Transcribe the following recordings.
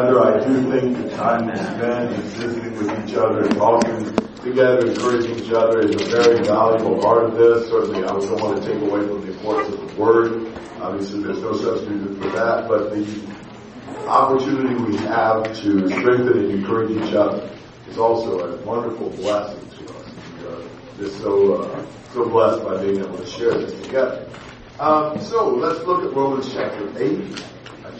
together. I do think the time we spend is visiting with each other, talking together, encouraging each other is a very valuable part of this. Certainly, I don't want to take away from the importance of the Word. Obviously, there's no substitute for that, but the opportunity we have to strengthen and encourage each other is also a wonderful blessing to us. We are just so uh, so blessed by being able to share this together. Um, so let's look at Romans chapter 8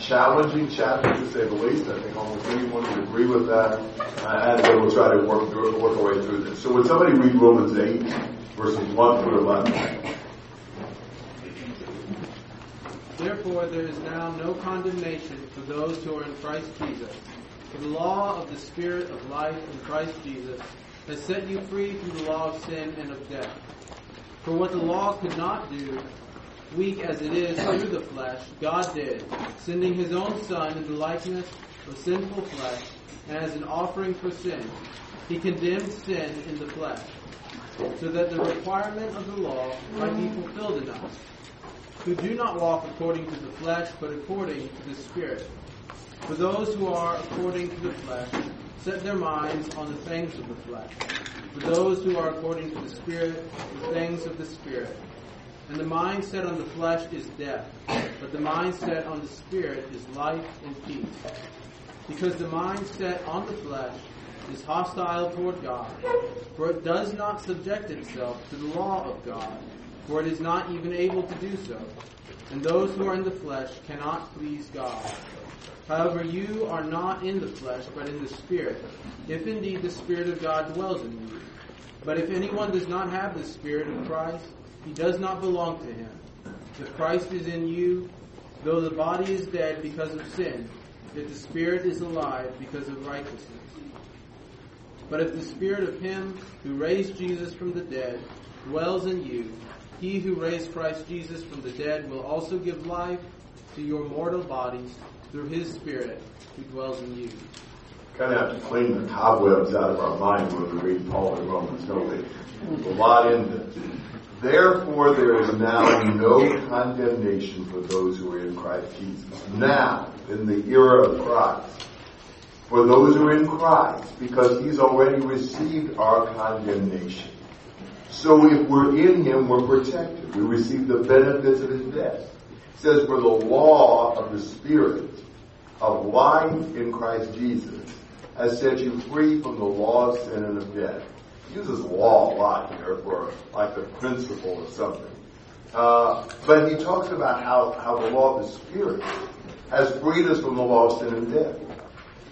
challenging chapter to say the least. I think almost anyone would agree with that. Uh, and we'll try to work, work our way through this. So would somebody read Romans 8, verses 1 through 11? Therefore there is now no condemnation for those who are in Christ Jesus. For the law of the Spirit of life in Christ Jesus has set you free from the law of sin and of death. For what the law could not do, weak as it is through the flesh, God did, sending his own Son in the likeness of sinful flesh, and as an offering for sin. He condemned sin in the flesh, so that the requirement of the law might be fulfilled in us, who do not walk according to the flesh, but according to the Spirit. For those who are according to the flesh set their minds on the things of the flesh. For those who are according to the Spirit, the things of the Spirit. And the mind set on the flesh is death, but the mind set on the spirit is life and peace. Because the mind set on the flesh is hostile toward God, for it does not subject itself to the law of God, for it is not even able to do so. And those who are in the flesh cannot please God. However, you are not in the flesh, but in the Spirit, if indeed the Spirit of God dwells in you. But if anyone does not have the Spirit of Christ, he does not belong to him. If Christ is in you, though the body is dead because of sin, yet the spirit is alive because of righteousness. But if the spirit of him who raised Jesus from the dead dwells in you, he who raised Christ Jesus from the dead will also give life to your mortal bodies through his spirit who dwells in you. Kind of have to clean the cobwebs out of our mind when we read Paul in Romans, don't we? A lot in. Therefore, there is now no condemnation for those who are in Christ Jesus. Now, in the era of Christ, for those who are in Christ, because He's already received our condemnation. So if we're in Him, we're protected. We receive the benefits of His death. It says, for the law of the Spirit of life in Christ Jesus has set you free from the law of sin and of death uses law a lot here for like the principle or something. Uh, but he talks about how, how the law of the Spirit has freed us from the law of sin and death.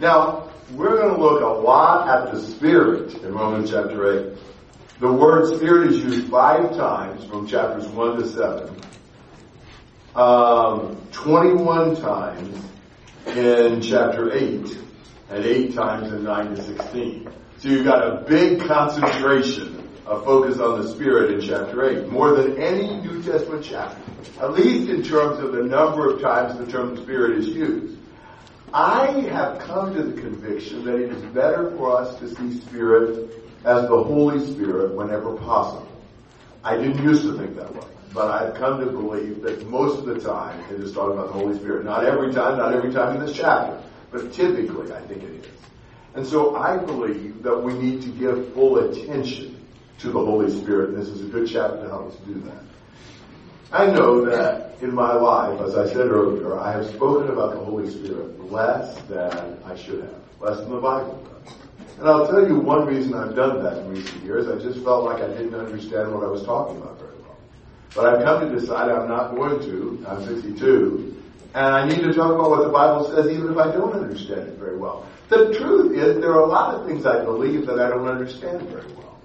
Now, we're going to look a lot at the Spirit in Romans chapter 8. The word Spirit is used five times from chapters 1 to 7. Um, 21 times in chapter 8, and 8 times in 9 to 16. So you've got a big concentration of focus on the Spirit in chapter 8, more than any New Testament chapter, at least in terms of the number of times the term Spirit is used. I have come to the conviction that it is better for us to see Spirit as the Holy Spirit whenever possible. I didn't used to think that way, but I've come to believe that most of the time it is talking about the Holy Spirit. Not every time, not every time in this chapter, but typically I think it is. And so I believe that we need to give full attention to the Holy Spirit. And this is a good chapter to help us do that. I know that in my life, as I said earlier, I have spoken about the Holy Spirit less than I should have, less than the Bible does. And I'll tell you one reason I've done that in recent years. I just felt like I didn't understand what I was talking about very well. But I've come to decide I'm not going to. I'm 62. And I need to talk about what the Bible says even if I don't understand it very well. The truth is, there are a lot of things I believe that I don't understand very well.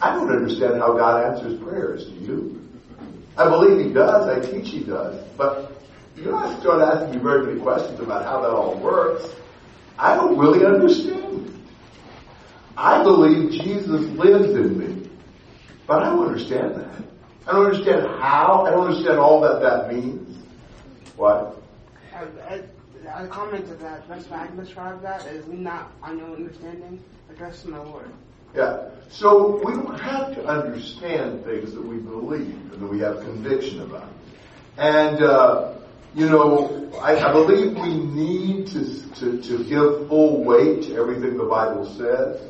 I don't understand how God answers prayers. Do you? I believe He does. I teach He does. But you don't have to start asking me very many questions about how that all works. I don't really understand it. I believe Jesus lives in me. But I don't understand that. I don't understand how. I don't understand all that that means. What? a comment to that, best way I can describe that is we not on your understanding, addressing the Lord. Yeah. So we don't have to understand things that we believe and that we have conviction about. And uh, you know, I, I believe we need to, to, to give full weight to everything the Bible says.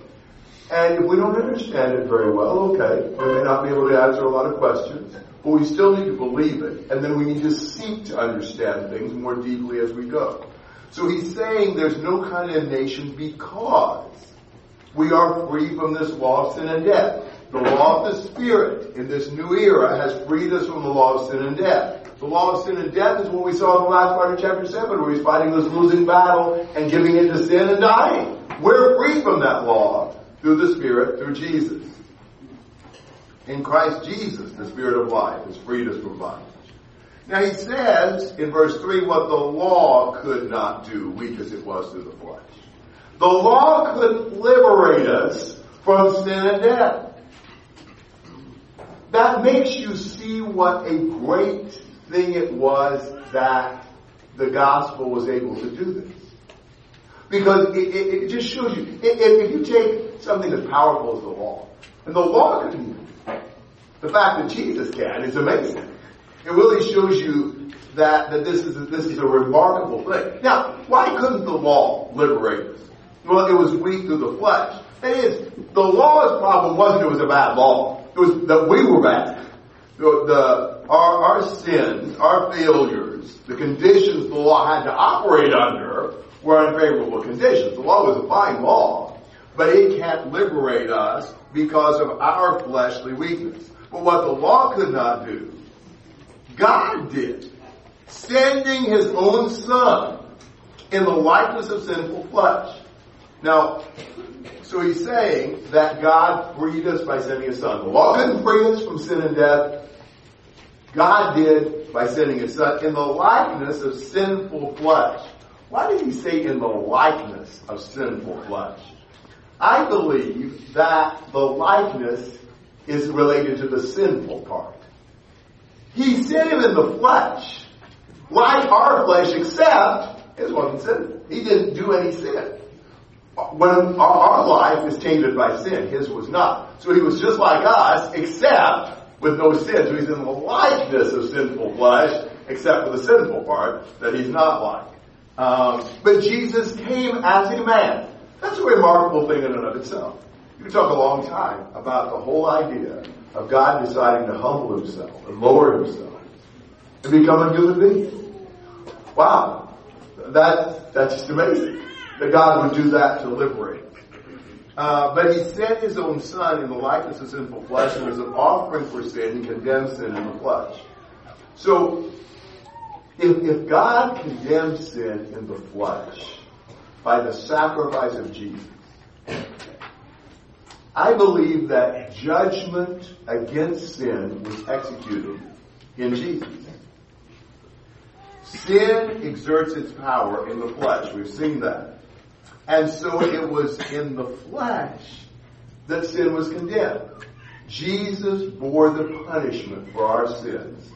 And if we don't understand it very well, okay, we may not be able to answer a lot of questions, but we still need to believe it. And then we need to seek to understand things more deeply as we go. So he's saying there's no condemnation because we are free from this law of sin and death. The law of the Spirit in this new era has freed us from the law of sin and death. The law of sin and death is what we saw in the last part of chapter 7 where he's fighting this losing battle and giving in to sin and dying. We're free from that law through the Spirit, through Jesus. In Christ Jesus, the Spirit of life has freed us from bondage. Now he says in verse 3 what the law could not do, weak as it was through the flesh. The law couldn't liberate us from sin and death. That makes you see what a great thing it was that the gospel was able to do this. Because it, it, it just shows you, if, if you take something as powerful as the law, and the law couldn't the fact that Jesus can is amazing. It really shows you that, that this is a, this is a remarkable thing. Now, why couldn't the law liberate us? Well, it was weak through the flesh. That is, the law's problem wasn't it was a bad law. It was that we were bad. The, the our, our sins, our failures, the conditions the law had to operate under were unfavorable conditions. The law was a fine law, but it can't liberate us because of our fleshly weakness. But what the law could not do, God did. Sending his own son in the likeness of sinful flesh. Now, so he's saying that God freed us by sending his son. The law couldn't free us from sin and death. God did by sending his son in the likeness of sinful flesh. Why did he say in the likeness of sinful flesh? I believe that the likeness is related to the sinful part. He sent him in the flesh, like our flesh, except his wasn't sinful. He didn't do any sin. When our life is tainted by sin, his was not. So he was just like us, except with no sin. So he's in the likeness of sinful flesh, except for the sinful part that he's not like. Um, but Jesus came as a man. That's a remarkable thing in and of itself. You can talk a long time about the whole idea of God deciding to humble himself and lower himself and become a human being. Wow. That, that's just amazing that God would do that to liberate. Uh, but he sent his own son in the likeness of sinful flesh and as an offering for sin, he condemned sin in the flesh. So, if, if God condemns sin in the flesh by the sacrifice of Jesus, I believe that judgment against sin was executed in Jesus. Sin exerts its power in the flesh. We've seen that. And so it was in the flesh that sin was condemned. Jesus bore the punishment for our sins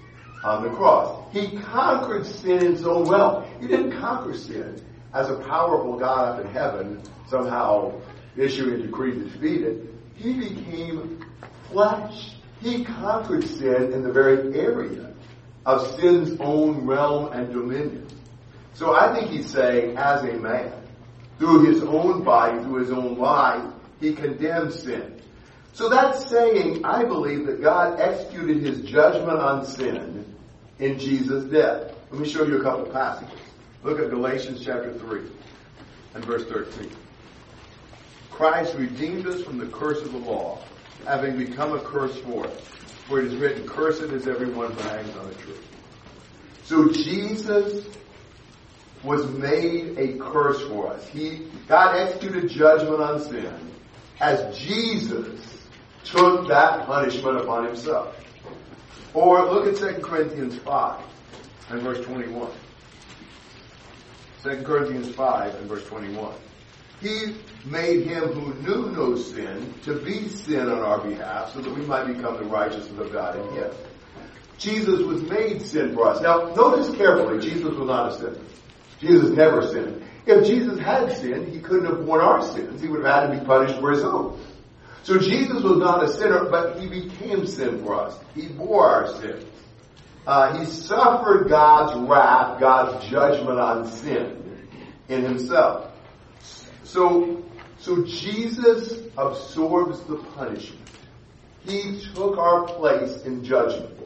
on the cross. He conquered sin in his own realm. He didn't conquer sin as a powerful God up in heaven somehow issuing a decree to defeat it. He became flesh. He conquered sin in the very area of sin's own realm and dominion. So I think he's saying, as a man, through his own body, through his own life, he condemned sin. So that's saying, I believe that God executed his judgment on sin in Jesus' death. Let me show you a couple passages. Look at Galatians chapter 3 and verse 13. Christ redeemed us from the curse of the law, having become a curse for us. For it is written, Cursed is everyone who hangs on a tree. So Jesus was made a curse for us. He, God executed judgment on sin as Jesus took that punishment upon himself. Or look at 2 Corinthians 5 and verse 21. 2 Corinthians 5 and verse 21. He made him who knew no sin to be sin on our behalf so that we might become the righteousness of God in him. Jesus was made sin for us. Now, notice carefully, Jesus was not a sinner. Jesus never sinned. If Jesus had sinned, he couldn't have borne our sins. He would have had to be punished for his own. So Jesus was not a sinner, but he became sin for us. He bore our sins. Uh, he suffered God's wrath, God's judgment on sin in himself. So, so Jesus absorbs the punishment. He took our place in judgment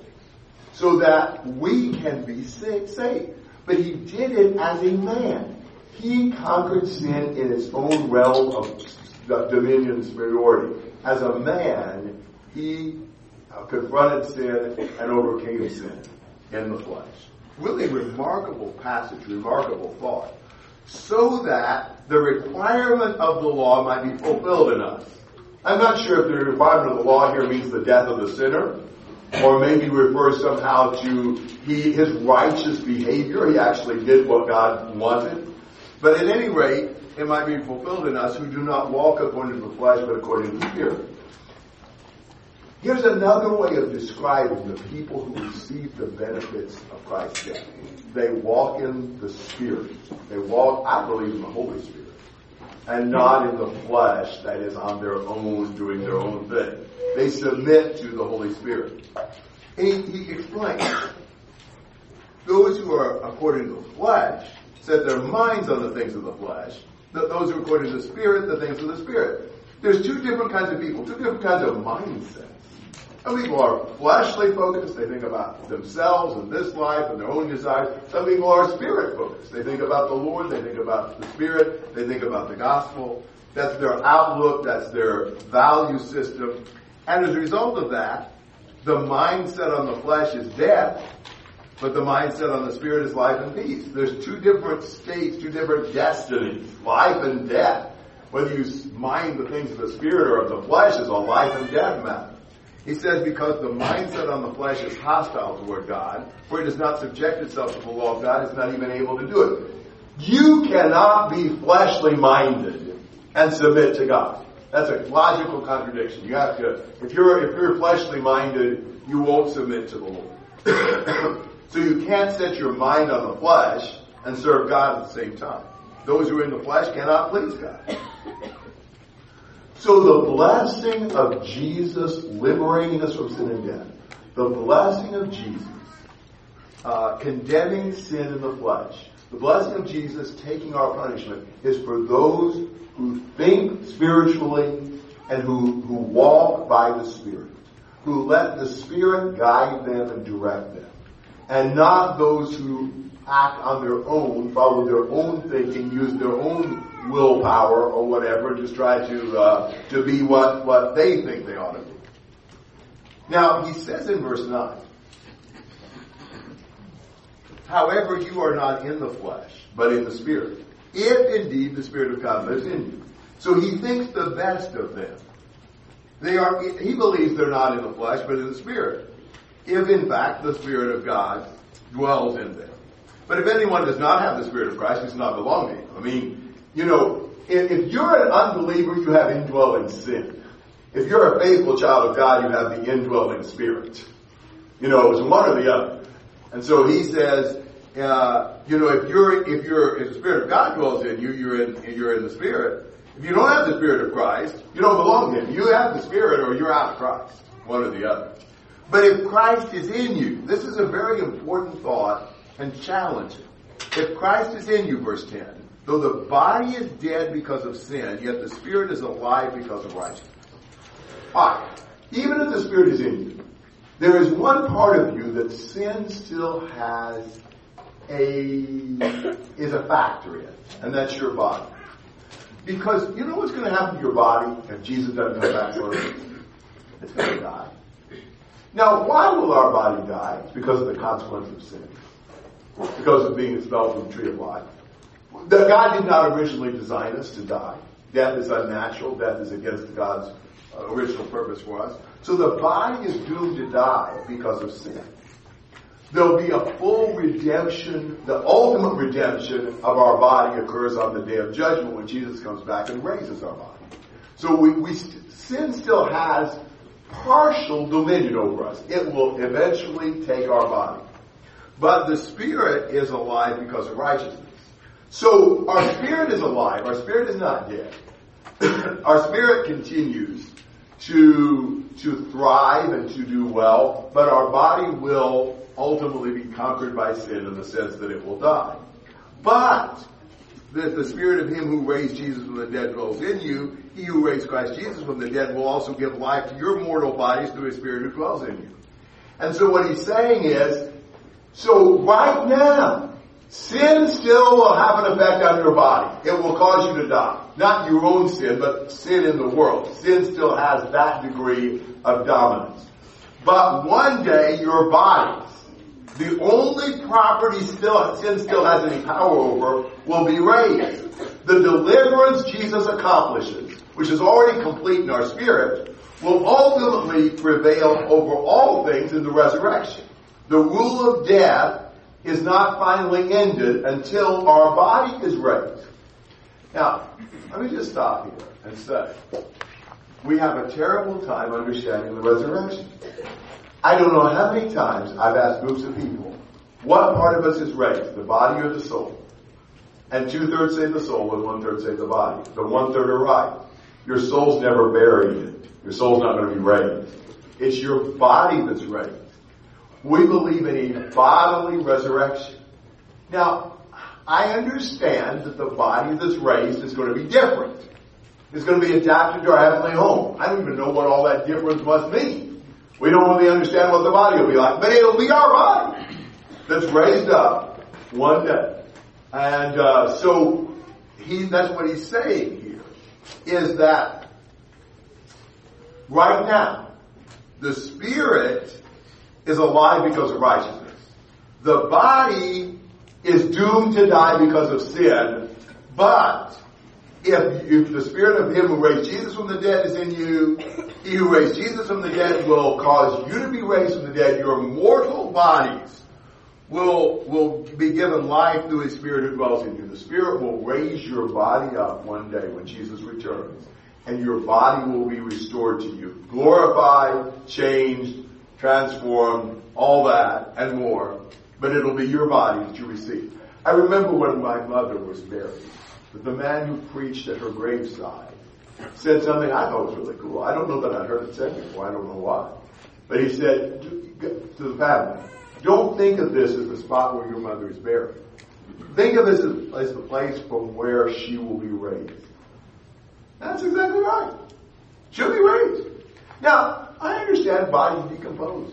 so that we can be saved. But he did it as a man. He conquered sin in his own realm of dominion superiority. As a man, he uh, confronted sin and overcame sin in the flesh. Really remarkable passage, remarkable thought. So that the requirement of the law might be fulfilled in us. I'm not sure if the requirement of the law here means the death of the sinner, or maybe refers somehow to he, his righteous behavior. He actually did what God wanted. But at any rate, it might be fulfilled in us who do not walk according to the flesh, but according to the Spirit. Here's another way of describing the people who receive the benefits of Christ's death. They walk in the Spirit. They walk, I believe, in the Holy Spirit. And not in the flesh that is on their own, doing their own thing. They submit to the Holy Spirit. He, he explains, those who are according to the flesh set their minds on the things of the flesh. Those who are according to the Spirit, the things of the Spirit. There's two different kinds of people, two different kinds of mindsets. Some people are fleshly focused. They think about themselves and this life and their own desires. Some people are spirit focused. They think about the Lord. They think about the Spirit. They think about the gospel. That's their outlook. That's their value system. And as a result of that, the mindset on the flesh is death, but the mindset on the spirit is life and peace. There's two different states, two different destinies, life and death. Whether you mind the things of the spirit or of the flesh is a life and death matter. He says because the mindset on the flesh is hostile toward God, for it does not subject itself to the law of God, it's not even able to do it. You cannot be fleshly minded and submit to God. That's a logical contradiction. You have to, if you're, if you're fleshly minded, you won't submit to the Lord. so you can't set your mind on the flesh and serve God at the same time. Those who are in the flesh cannot please God. So the blessing of Jesus liberating us from sin and death, the blessing of Jesus uh, condemning sin in the flesh, the blessing of Jesus taking our punishment is for those who think spiritually and who, who walk by the Spirit, who let the Spirit guide them and direct them, and not those who act on their own, follow their own thinking, use their own willpower or whatever, just try to uh, to be what what they think they ought to be. Now he says in verse nine, however, you are not in the flesh, but in the spirit, if indeed the spirit of God lives in you. So he thinks the best of them. They are. He believes they're not in the flesh, but in the spirit. If in fact the spirit of God dwells in them. But if anyone does not have the Spirit of Christ, he does not belong to him. I mean, you know, if, if you're an unbeliever, you have indwelling sin. If you're a faithful child of God, you have the indwelling Spirit. You know, it's one or the other. And so he says, uh, you know, if you're if you're if the Spirit of God dwells in you, you're in you're in the Spirit. If you don't have the Spirit of Christ, you don't belong to Him. You have the Spirit, or you're out of Christ. One or the other. But if Christ is in you, this is a very important thought and challenging. If Christ is in you, verse 10, though the body is dead because of sin, yet the spirit is alive because of righteousness. Alright, even if the spirit is in you, there is one part of you that sin still has a, is a factor in, and that's your body. Because you know what's going to happen to your body if Jesus doesn't come back for it? It's going to die. Now, why will our body die? It's because of the consequence of sin because of being expelled from the tree of life. The, God did not originally design us to die. Death is unnatural. Death is against God's uh, original purpose for us. So the body is doomed to die because of sin. There'll be a full redemption, the ultimate redemption of our body occurs on the day of judgment when Jesus comes back and raises our body. So we, we sin still has partial dominion over us. It will eventually take our body. But the spirit is alive because of righteousness. So our spirit is alive. Our spirit is not dead. our spirit continues to, to thrive and to do well, but our body will ultimately be conquered by sin in the sense that it will die. But that the spirit of him who raised Jesus from the dead dwells in you, he who raised Christ Jesus from the dead will also give life to your mortal bodies through his spirit who dwells in you. And so what he's saying is, so right now, sin still will have an effect on your body. It will cause you to die. Not your own sin, but sin in the world. Sin still has that degree of dominance. But one day your bodies, the only property still, sin still has any power over, will be raised. The deliverance Jesus accomplishes, which is already complete in our spirit, will ultimately prevail over all things in the resurrection. The rule of death is not finally ended until our body is raised. Now, let me just stop here and say, we have a terrible time understanding the resurrection. I don't know how many times I've asked groups of people, what part of us is raised, the body or the soul? And two thirds say the soul and one third say the body. The one third are right. Your soul's never buried. Your soul's not going to be raised. It's your body that's raised. We believe in a bodily resurrection. Now, I understand that the body that's raised is going to be different. It's going to be adapted to our heavenly home. I don't even know what all that difference must mean. We don't really understand what the body will be like, but it'll be our body that's raised up one day. And uh, so he, that's what he's saying here, is that right now, the spirit is alive because of righteousness. The body is doomed to die because of sin, but if, if the spirit of him who raised Jesus from the dead is in you, he who raised Jesus from the dead will cause you to be raised from the dead. Your mortal bodies will, will be given life through his spirit who dwells in you. The spirit will raise your body up one day when Jesus returns and your body will be restored to you. Glorified, changed, transformed, all that and more. But it'll be your body that you receive. I remember when my mother was buried, that the man who preached at her graveside said something I thought was really cool. I don't know that I'd heard it said before. I don't know why. But he said to the family, don't think of this as the spot where your mother is buried. Think of this as, the place from where she will be raised. That's exactly right. She'll be raised. Now, I understand bodies decompose.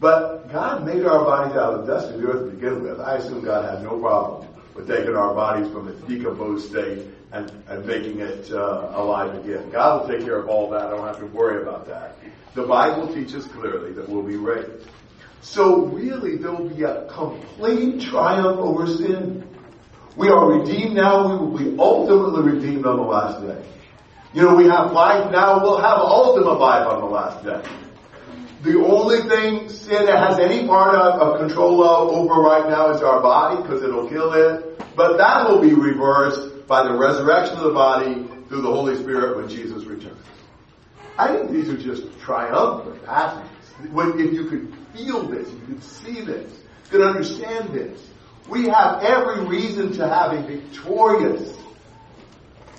But God made our bodies out of the dust of the earth to begin with. I assume God had no problem with taking our bodies from its decomposed state and, and making it uh, alive again. God will take care of all that. I don't have to worry about that. The Bible teaches clearly that we'll be raised. So really, there will be a complete triumph over sin. We are redeemed now. We will be ultimately redeemed on the last day. You know, we have life now. We'll have ultimate life on the last day. The only thing sin has any part of, of control over right now is our body because it'll kill it. But that will be reversed by the resurrection of the body through the Holy Spirit when Jesus returns. I think these are just triumphant passages. When, if you could feel this, you could see this, you could understand this. We have every reason to have a victorious,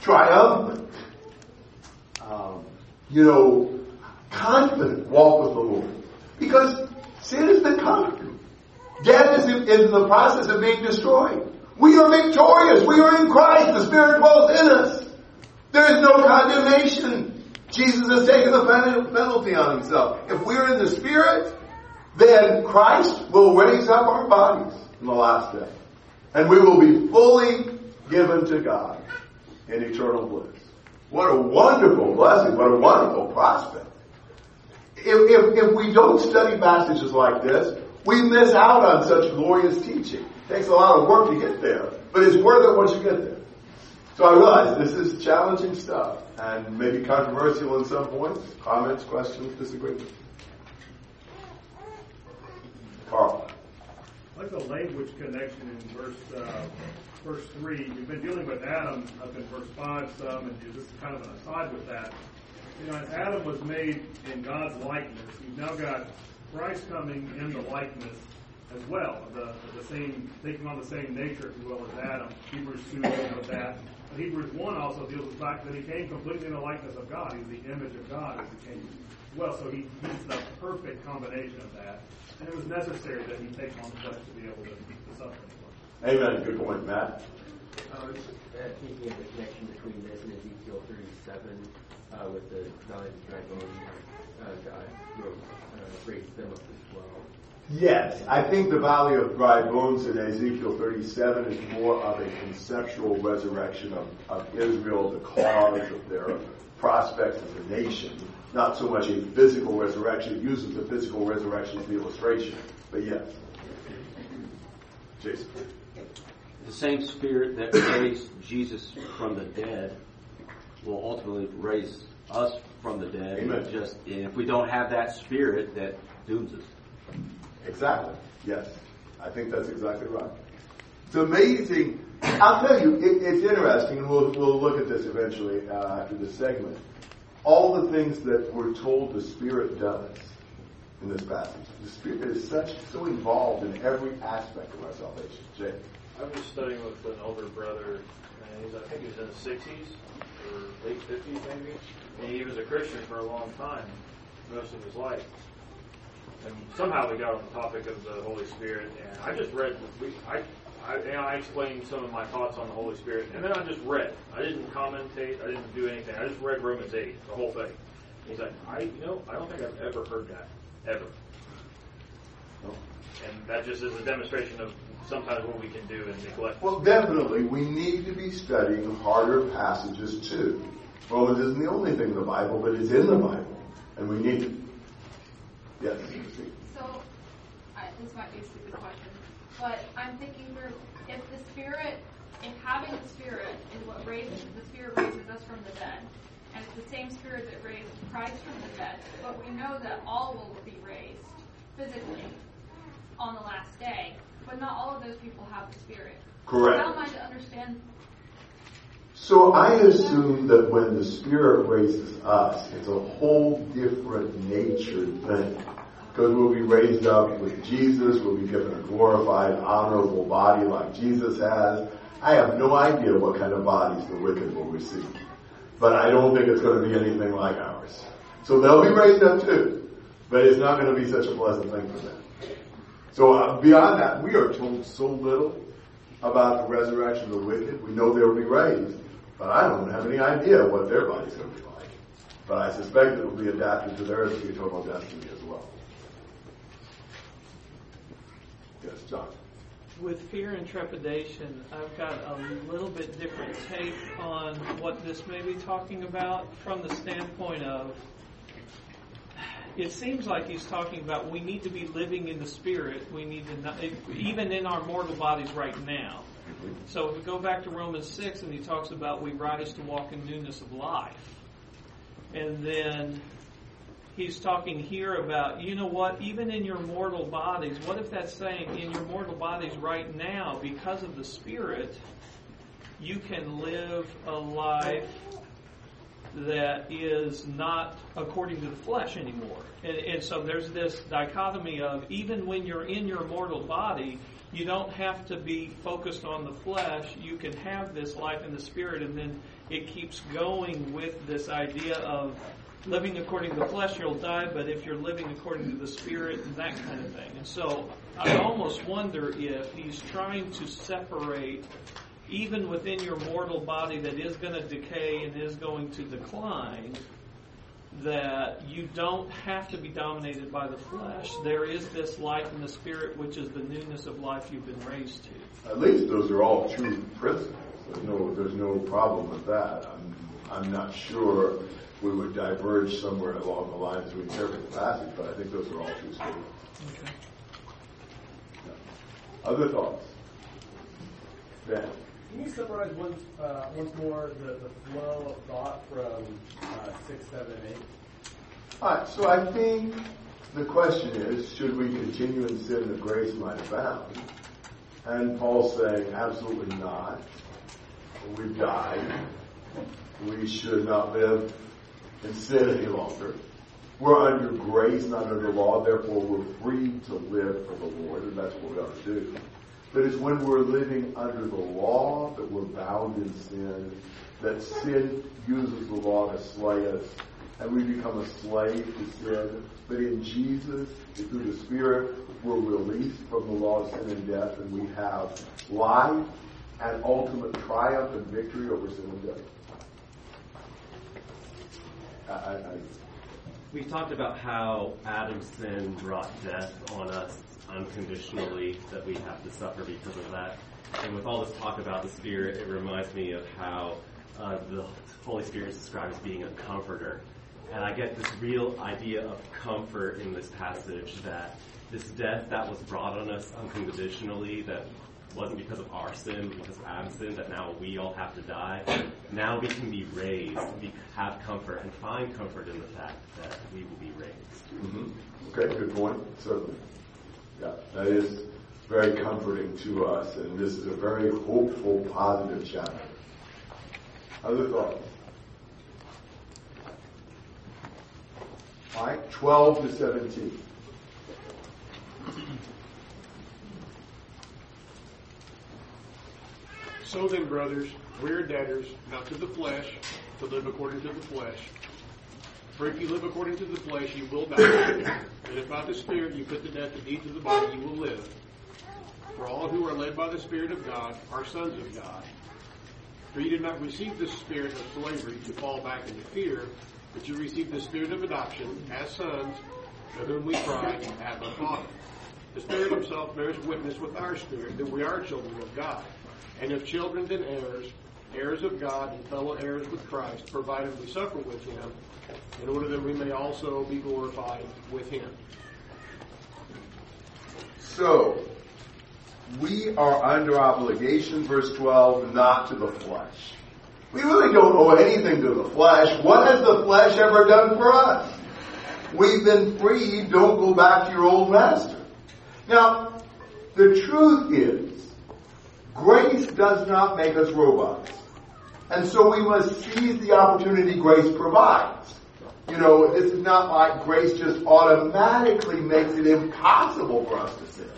triumphant, um, you know, confident walk with the Lord. Because sin has been conquered. Death is in, in the process of being destroyed. We are victorious. We are in Christ. The Spirit dwells in us. There is no condemnation. Jesus has taken the penalty on himself. If we're in the Spirit, then Christ will raise up our bodies in the last day. And we will be fully given to God in eternal bliss. What a wonderful blessing. What a wonderful prospect. If, if, if we don't study passages like this, we miss out on such glorious teaching. It takes a lot of work to get there, but it's worth it once you get there. So I realize this is challenging stuff and maybe controversial in some points. Comments, questions, disagreements? Carl. Like the language connection in verse uh, verse three. You've been dealing with Adam up in verse five some, and this is kind of an aside with that. You know, Adam was made in God's likeness. You've now got Christ coming in the likeness as well, the, the same taking on the same nature, if you will, as Adam. Hebrews two deals with that. But Hebrews one also deals with the fact that he came completely in the likeness of God. He's the image of God as he came well. So he, he's the perfect combination of that. And it was necessary that he take on flesh to be able to, to suffer. Amen. Good point, Matt. I was uh, thinking of the connection between this and Ezekiel 37 uh, with the valley of dry bones. Uh, God wrote, uh, raised them up as well. Yes, I think the Valley of Dry Bones in Ezekiel 37 is more of a conceptual resurrection of, of Israel, the cause of their prospects as a nation, not so much a physical resurrection. It uses the physical resurrection as the illustration, but yes. Jason. The same spirit that raised Jesus from the dead will ultimately raise us from the dead. Amen. Just and if we don't have that spirit, that dooms us. Exactly. Yes. I think that's exactly right. It's amazing. I'll tell you, it, it's interesting, and we'll, we'll look at this eventually uh, after this segment. All the things that we're told the Spirit does in this passage. The Spirit is such so involved in every aspect of our salvation. Jay. I was studying with an older brother, and he's, I think he was in the 60s or late 50s maybe. And he was a Christian for a long time, most of his life. And somehow we got on the topic of the Holy Spirit, and I just read, we, I, I, know, I explained some of my thoughts on the Holy Spirit, and then I just read. I didn't commentate, I didn't do anything. I just read Romans 8, the whole thing. He's like, I, you know, I don't think I've ever heard that, ever. And that just is a demonstration of sometimes what we can do and neglect. Well, definitely, we need to be studying harder passages too. Romans isn't the only thing in the Bible, but it's in the Bible, and we need it. Yes. So, I, this might be a stupid question, but I'm thinking through if the Spirit, if having the Spirit is what raises, the Spirit raises us from the dead, and it's the same Spirit that raised Christ from the dead, but we know that all will be raised physically on the last day, but not all of those people have the Spirit. Correct. How am I to understand? So I assume that when the Spirit raises us, it's a whole different nature thing. Because we'll be raised up with Jesus, we'll be given a glorified, honorable body like Jesus has. I have no idea what kind of bodies the wicked will receive. But I don't think it's going to be anything like ours. So they'll be raised up too. But it's not going to be such a pleasant thing for them. So uh, beyond that, we are told so little about the resurrection of the wicked. We know they will be raised, but I don't have any idea what their body's going to be like. But I suspect it will be adapted to their eternal destiny as well. Yes, John. With fear and trepidation, I've got a little bit different take on what this may be talking about from the standpoint of it seems like he's talking about we need to be living in the spirit. We need to not, even in our mortal bodies right now. So if we go back to Romans 6 and he talks about we rise to walk in newness of life. And then he's talking here about, you know what, even in your mortal bodies, what if that's saying in your mortal bodies right now, because of the Spirit, you can live a life that is not according to the flesh anymore. And, and, so there's this dichotomy of even when you're in your mortal body, you don't have to be focused on the flesh. You can have this life in the spirit, and then it keeps going with this idea of living according to the flesh, you'll die, but if you're living according to the spirit, and that kind of thing. And so I almost wonder if he's trying to separate even within your mortal body that is going to decay and is going to decline, that you don't have to be dominated by the flesh. There is this life in the spirit, which is the newness of life you've been raised to. At least those are all true principles. There's no, there's no problem with that. I'm, I'm not sure we would diverge somewhere along the lines as we interpret the passage, but I think those are all true statements. Okay. Yeah. Other thoughts? Ben? Can you summarize once, uh, once more the, the flow of thought from uh, 6, 7, and 8? All right, so I think the question is, should we continue in sin that grace might abound? And Paul's saying, absolutely not. We've died. We should not live in sin any longer. We're under grace, not under law, therefore we're free to live for the Lord, and that's what we ought to do. But it's when we're living under the law that we're bound in sin, that sin uses the law to slay us, and we become a slave to sin. But in Jesus, through the Spirit, we're released from the law of sin and death, and we have life and ultimate triumph and victory over sin and death. I, I, I, We talked about how Adam's sin brought death on us unconditionally, that we have to suffer because of that. And with all this talk about the Spirit, it reminds me of how uh, the Holy Spirit is described as being a comforter. And I get this real idea of comfort in this passage that this death that was brought on us unconditionally, that wasn't because of our sin, because of Adam's sin, that now we all have to die. Now we can be raised, we have comfort, and find comfort in the fact that we will be raised. Mhm. Okay, good point. Certainly. Yeah, that is very comforting to us, and this is a very hopeful, positive chapter. Other thoughts? All right, 12 to 17. So then, brothers, we are debtors, not to the flesh, to live according to the flesh. For if you live according to the flesh, you will die. and if by the Spirit you put to death the deeds of the body, you will live. For all who are led by the Spirit of God are sons of God. For you did not receive the spirit of slavery to fall back into fear, but you received the spirit of adoption as sons, to whom we cry, Abba, Father. The Spirit Himself bears witness with our spirit that we are children of God. And if children, then heirs, heirs of God and fellow heirs with Christ, provided we suffer with Him, in order that we may also be glorified with Him. So, we are under obligation, verse 12, not to the flesh. We really don't owe anything to the flesh. What has the flesh ever done for us? We've been freed. Don't go back to your old master. Now, the truth is, grace does not make us robots. And so we must seize the opportunity grace provides. You know, this is not like grace just automatically makes it impossible for us to sin.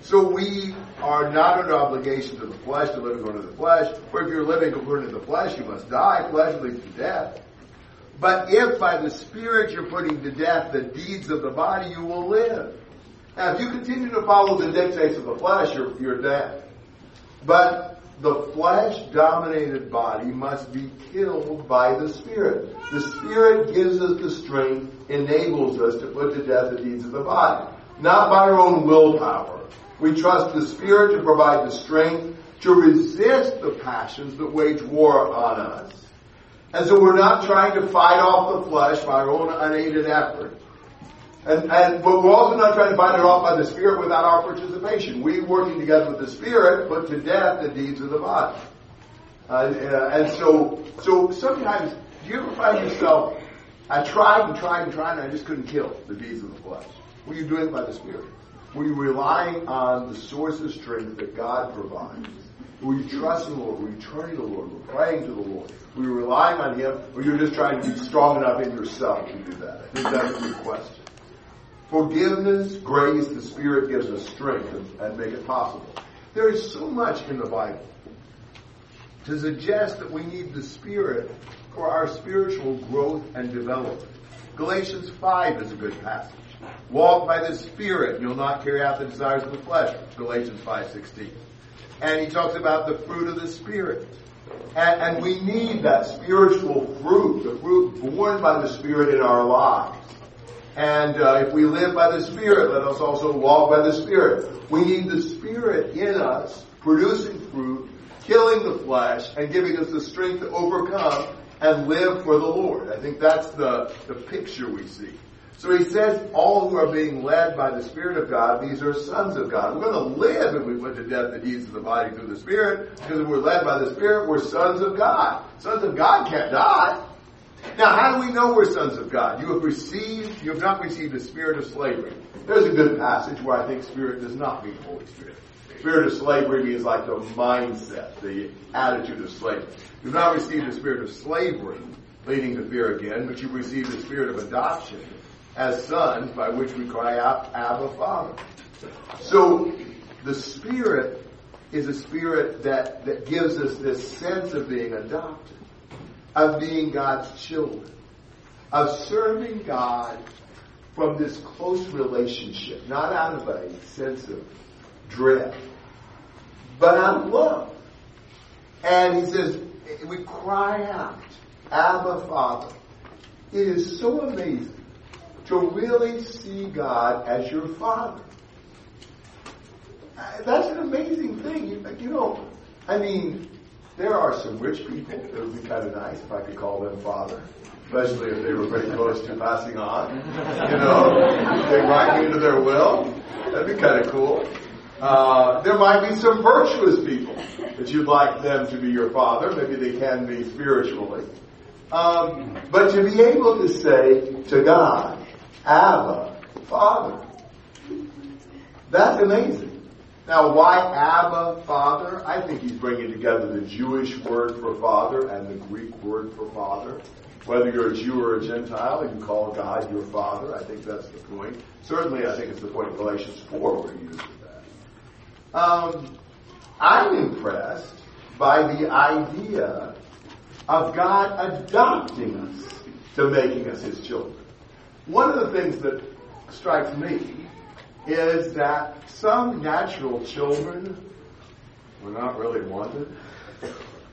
So we are not under obligation to the flesh to live according to the flesh. For if you're living according to the flesh, you must die. Flesh leads to death. But if by the Spirit you're putting to death the deeds of the body, you will live. Now, if you continue to follow the dictates of the flesh, you're, you're dead. But the flesh-dominated body must be killed by the Spirit. The Spirit gives us the strength, enables us to put to death the deeds of the body. Not by our own willpower. We trust the Spirit to provide the strength to resist the passions that wage war on us. And so we're not trying to fight off the flesh by our own unaided effort. And, and but we're also not trying to fight it off by the Spirit without our participation. We working together with the Spirit put to death the deeds of the body. Uh, and so, so sometimes, do you ever find yourself, I tried and tried and tried and I just couldn't kill the deeds of the flesh. Were you doing it by the Spirit? Were you relying on the source of strength that God provides? Were you trusting the Lord? Were you turning to the Lord? Were you praying to the Lord? Were you relying on Him? Or you're just trying to be strong enough in yourself to do that? I think that's a good question. Forgiveness, grace, the Spirit gives us strength and, make it possible. There is so much in the Bible to suggest that we need the Spirit for our spiritual growth and development. Galatians 5 is a good passage. Walk by the Spirit, and you'll not carry out the desires of the flesh. Galatians 5.16. And he talks about the fruit of the Spirit. And, and we need that spiritual fruit, the fruit born by the Spirit in our lives. And uh, if we live by the Spirit, let us also walk by the Spirit. We need the Spirit in us, producing fruit, killing the flesh, and giving us the strength to overcome and live for the Lord. I think that's the, the picture we see. So he says, all who are being led by the Spirit of God, these are sons of God. We're going to live if we put to death the deeds of the body through the Spirit, because if we're led by the Spirit, we're sons of God. Sons of God can't die. Now, how do we know we're sons of God? You have received, you have not received the spirit of slavery. There's a good passage where I think spirit does not mean Holy Spirit. Spirit of slavery means like the mindset, the attitude of slavery. You've not received the spirit of slavery, leading to fear again, but you've received the spirit of adoption as sons by which we cry out, Abba, Father. So, the spirit is a spirit that, that gives us this sense of being adopted of being God's children. of serving God from this close relationship, not out of a sense of dread, but out of love. And he says, we cry out, Abba Father. It is so amazing to really see God as your Father. Uh, That's an amazing thing. You, you know, I mean, there are some rich people. It would be kind of nice if I could call them Father, especially if they were pretty close to passing on. You know, they write me into their will. That'd be kind of cool. Uh, there might be some virtuous people that you'd like them to be your father. Maybe they can be spiritually. Um, but to be able to say to God, Abba, Father, that's amazing. Now, why Abba, Father? I think he's bringing together the Jewish word for father and the Greek word for father. Whether you're a Jew or a Gentile, you call God your father. I think that's the point. Certainly, I think it's the point of Galatians 4 where he uses that. Um, I'm impressed by the idea of God adopting us to making us his children. One of the things that strikes me is that some natural children were not really wanted,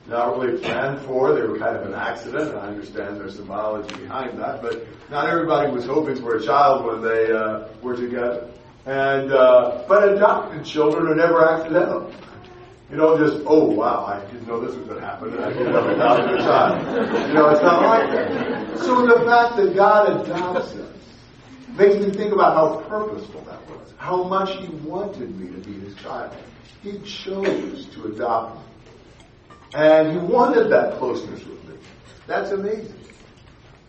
not really planned for. They were kind of an accident. I understand there's some biology behind that, but not everybody was hoping for a child when they uh, were together. And uh, but adopted children are never accidental. You don't just, oh wow, I didn't know this was going to happen, and I a child. You know, it's not like that. So the fact that God adopts us makes me think about how purposeful how much He wanted me to be His child. He chose to adopt me, and He wanted that closeness with me. That's amazing.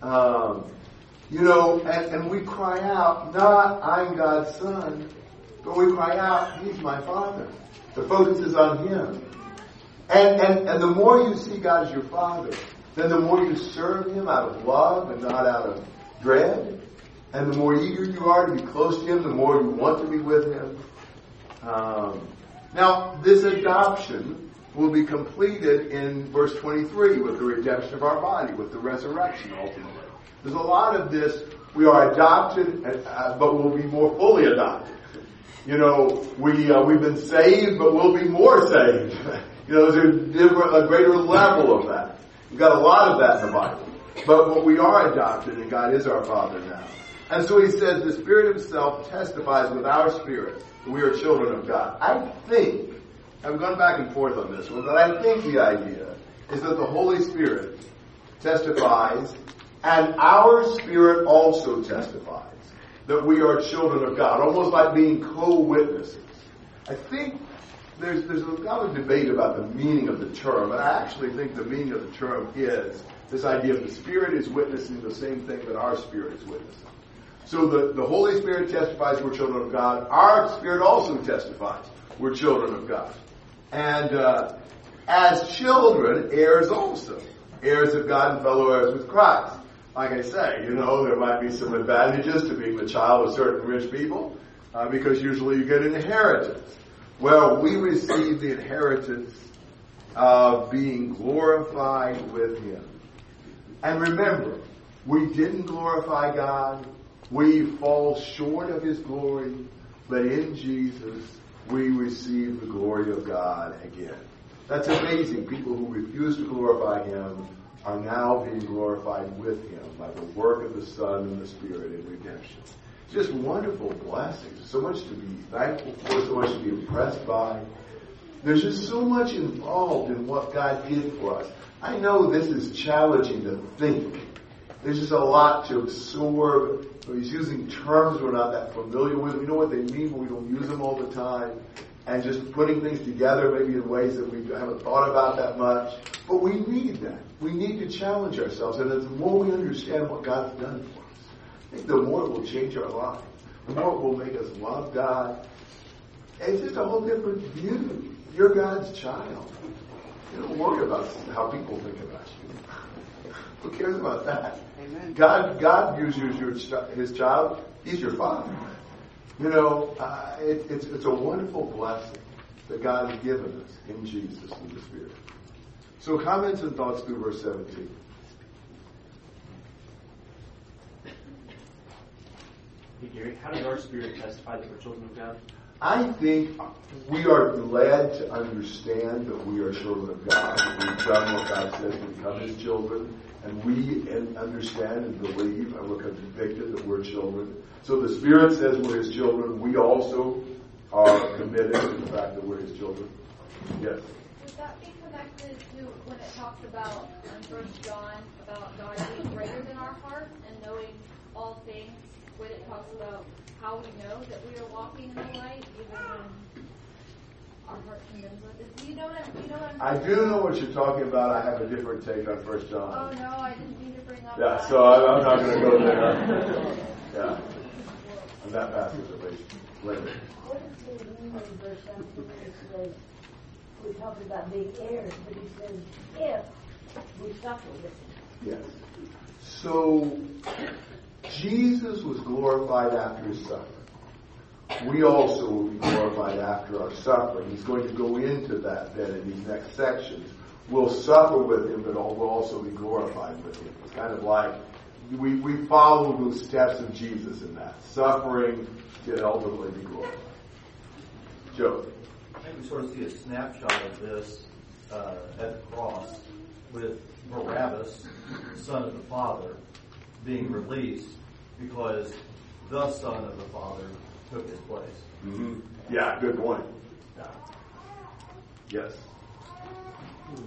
Um, you know, and, and we cry out, not I'm God's son, but we cry out, He's my Father. The focus is on Him. And, and, and the more you see God as your Father, then the more you serve Him out of love and not out of dread. And the more eager you are to be close to Him, the more you want to be with Him. Um, now, this adoption will be completed in verse 23 with the redemption of our body, with the resurrection ultimately. There's a lot of this. We are adopted, uh, but we'll be more fully adopted. You know, we uh, we've been saved, but we'll be more saved. you know, there's a, a greater level of that. We've got a lot of that in the Bible. But what we are adopted, and God is our Father now. And so He says, the Spirit Himself testifies with our spirit that we are children of God. I think I've gone back and forth on this one, but I think the idea is that the Holy Spirit testifies, and our spirit also testifies that we are children of God, almost like being co-witnesses. I think there's there's a lot of debate about the meaning of the term, and I actually think the meaning of the term is this idea of the Spirit is witnessing the same thing that our spirit is witnessing. So the, the Holy Spirit testifies we're children of God. Our spirit also testifies we're children of God. And uh, as children, heirs also. Heirs of God and fellow heirs with Christ. Like I say, you know, there might be some advantages to being the child of certain rich people, uh, because usually you get an inheritance. Well, we receive the inheritance of being glorified with Him. And remember, we didn't glorify God. We fall short of His glory. But in Jesus, we receive the glory of God again. That's amazing. People who refuse to glorify Him are now being glorified with Him by the work of the Son and the Spirit in redemption. Just wonderful blessings. So much to be thankful for, so much to be impressed by. There's just so much involved in what God did for us. I know this is challenging to think. There's just a lot to absorb. He's using terms we're not that familiar with. We know what they mean, but we don't use them all the time. And just putting things together maybe in ways that we haven't thought about that much. But we need that. We need to challenge ourselves. And the more we understand what God's done for us, I think the more it will change our life. The more it will make us love God. It's just a whole different view. You're God's child. You don't worry about how people think about. Who cares about that? Amen. God, God views you as your, His child. He's your father. You know, uh, it, it's, it's a wonderful blessing that God has given us in Jesus and the Spirit. So comments and thoughts through verse 17. Hey, Gary, how does our spirit testify that we're children of God? I think we are led to understand that we are children of God. We've done what God says we become His children, and we understand and believe and we're convicted that we're children. So the Spirit says we're His children. We also are committed to the fact that we're His children. Yes. Would that be connected to when it talks about in First John about God being greater than our heart and knowing all things? When it talks about how we know that we are walking in the light, even when our heart condemns us. You know what I'm? Do you know what I'm? I do know what you're talking about. I have a different take on First John. Oh no, I didn't mean to bring up. Yeah, that. so I- I'm not going to go there. Yeah, on that passage at least. Later. What does it mean in verse 17 when it says, we talked about being heirs, but he says, if we suffer with him. Yes. So Jesus was glorified after his suffering. We also will be glorified after our suffering. He's going to go into that then in these next sections. We'll suffer with him, but we'll also be glorified with him. It's kind of like we, we follow the steps of Jesus in that. Suffering to ultimately be glorified. Joe. I think we sort of see a snapshot of this uh, at the cross with Barabbas, son of the Father, being released because the son of the Father took his place. Mm-hmm. Yeah, good point. Yeah. Yes.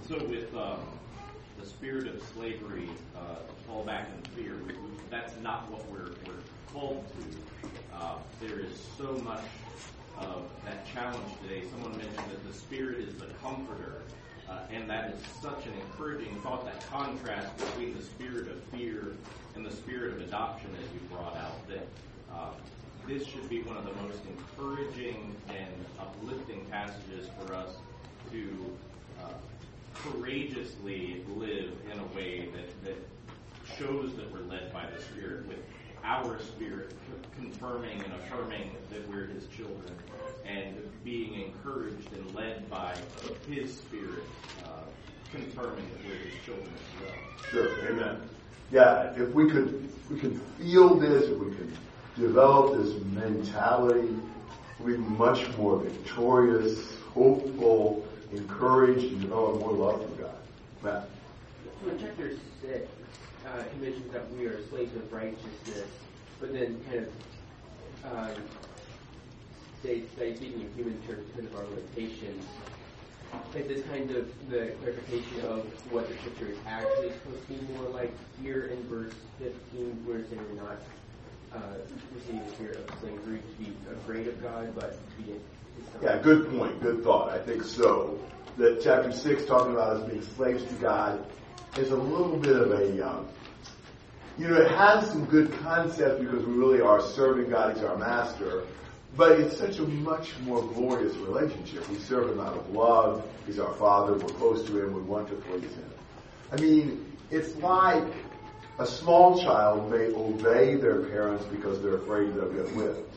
So with um, the spirit of slavery, uh, fall back in fear, we, we, that's not what we're, we're called to. Uh, there is so much of that challenge today. Someone mentioned that the spirit is the comforter. Uh, and that is such an encouraging thought, that contrast between the spirit of fear and the spirit of adoption as you brought out, that uh, this should be one of the most encouraging and uplifting passages for us to uh, courageously live in a way that, that shows that we're led by the Spirit, with our spirit confirming and affirming that we're His children, and being encouraged and led by His Spirit, uh, confirming that we're His children as well. Sure. Amen. Yeah, if we could, we could feel this, if we could develop this mentality, we'd be much more victorious, hopeful, encouraged, and develop more love for God. Matt. In chapter 6, uh, he mentions that we are slaves of righteousness, but then kind of uh, states that speaking in human terms because of our limitations. Is this kind of the clarification of what the scripture is actually supposed to be more like here in verse 15, where it's not uh, of slavery to be afraid of God, but to be Yeah, good point. Good thought. I think so. That chapter 6, talking about us being slaves to God, is a little bit of a, um, you know, it has some good concepts because we really are serving God as our master, but it's such a much more glorious relationship. We serve Him out of love. He's our Father. We're close to Him. We want to please Him. I mean, it's like a small child may obey their parents because they're afraid they'll get whipped.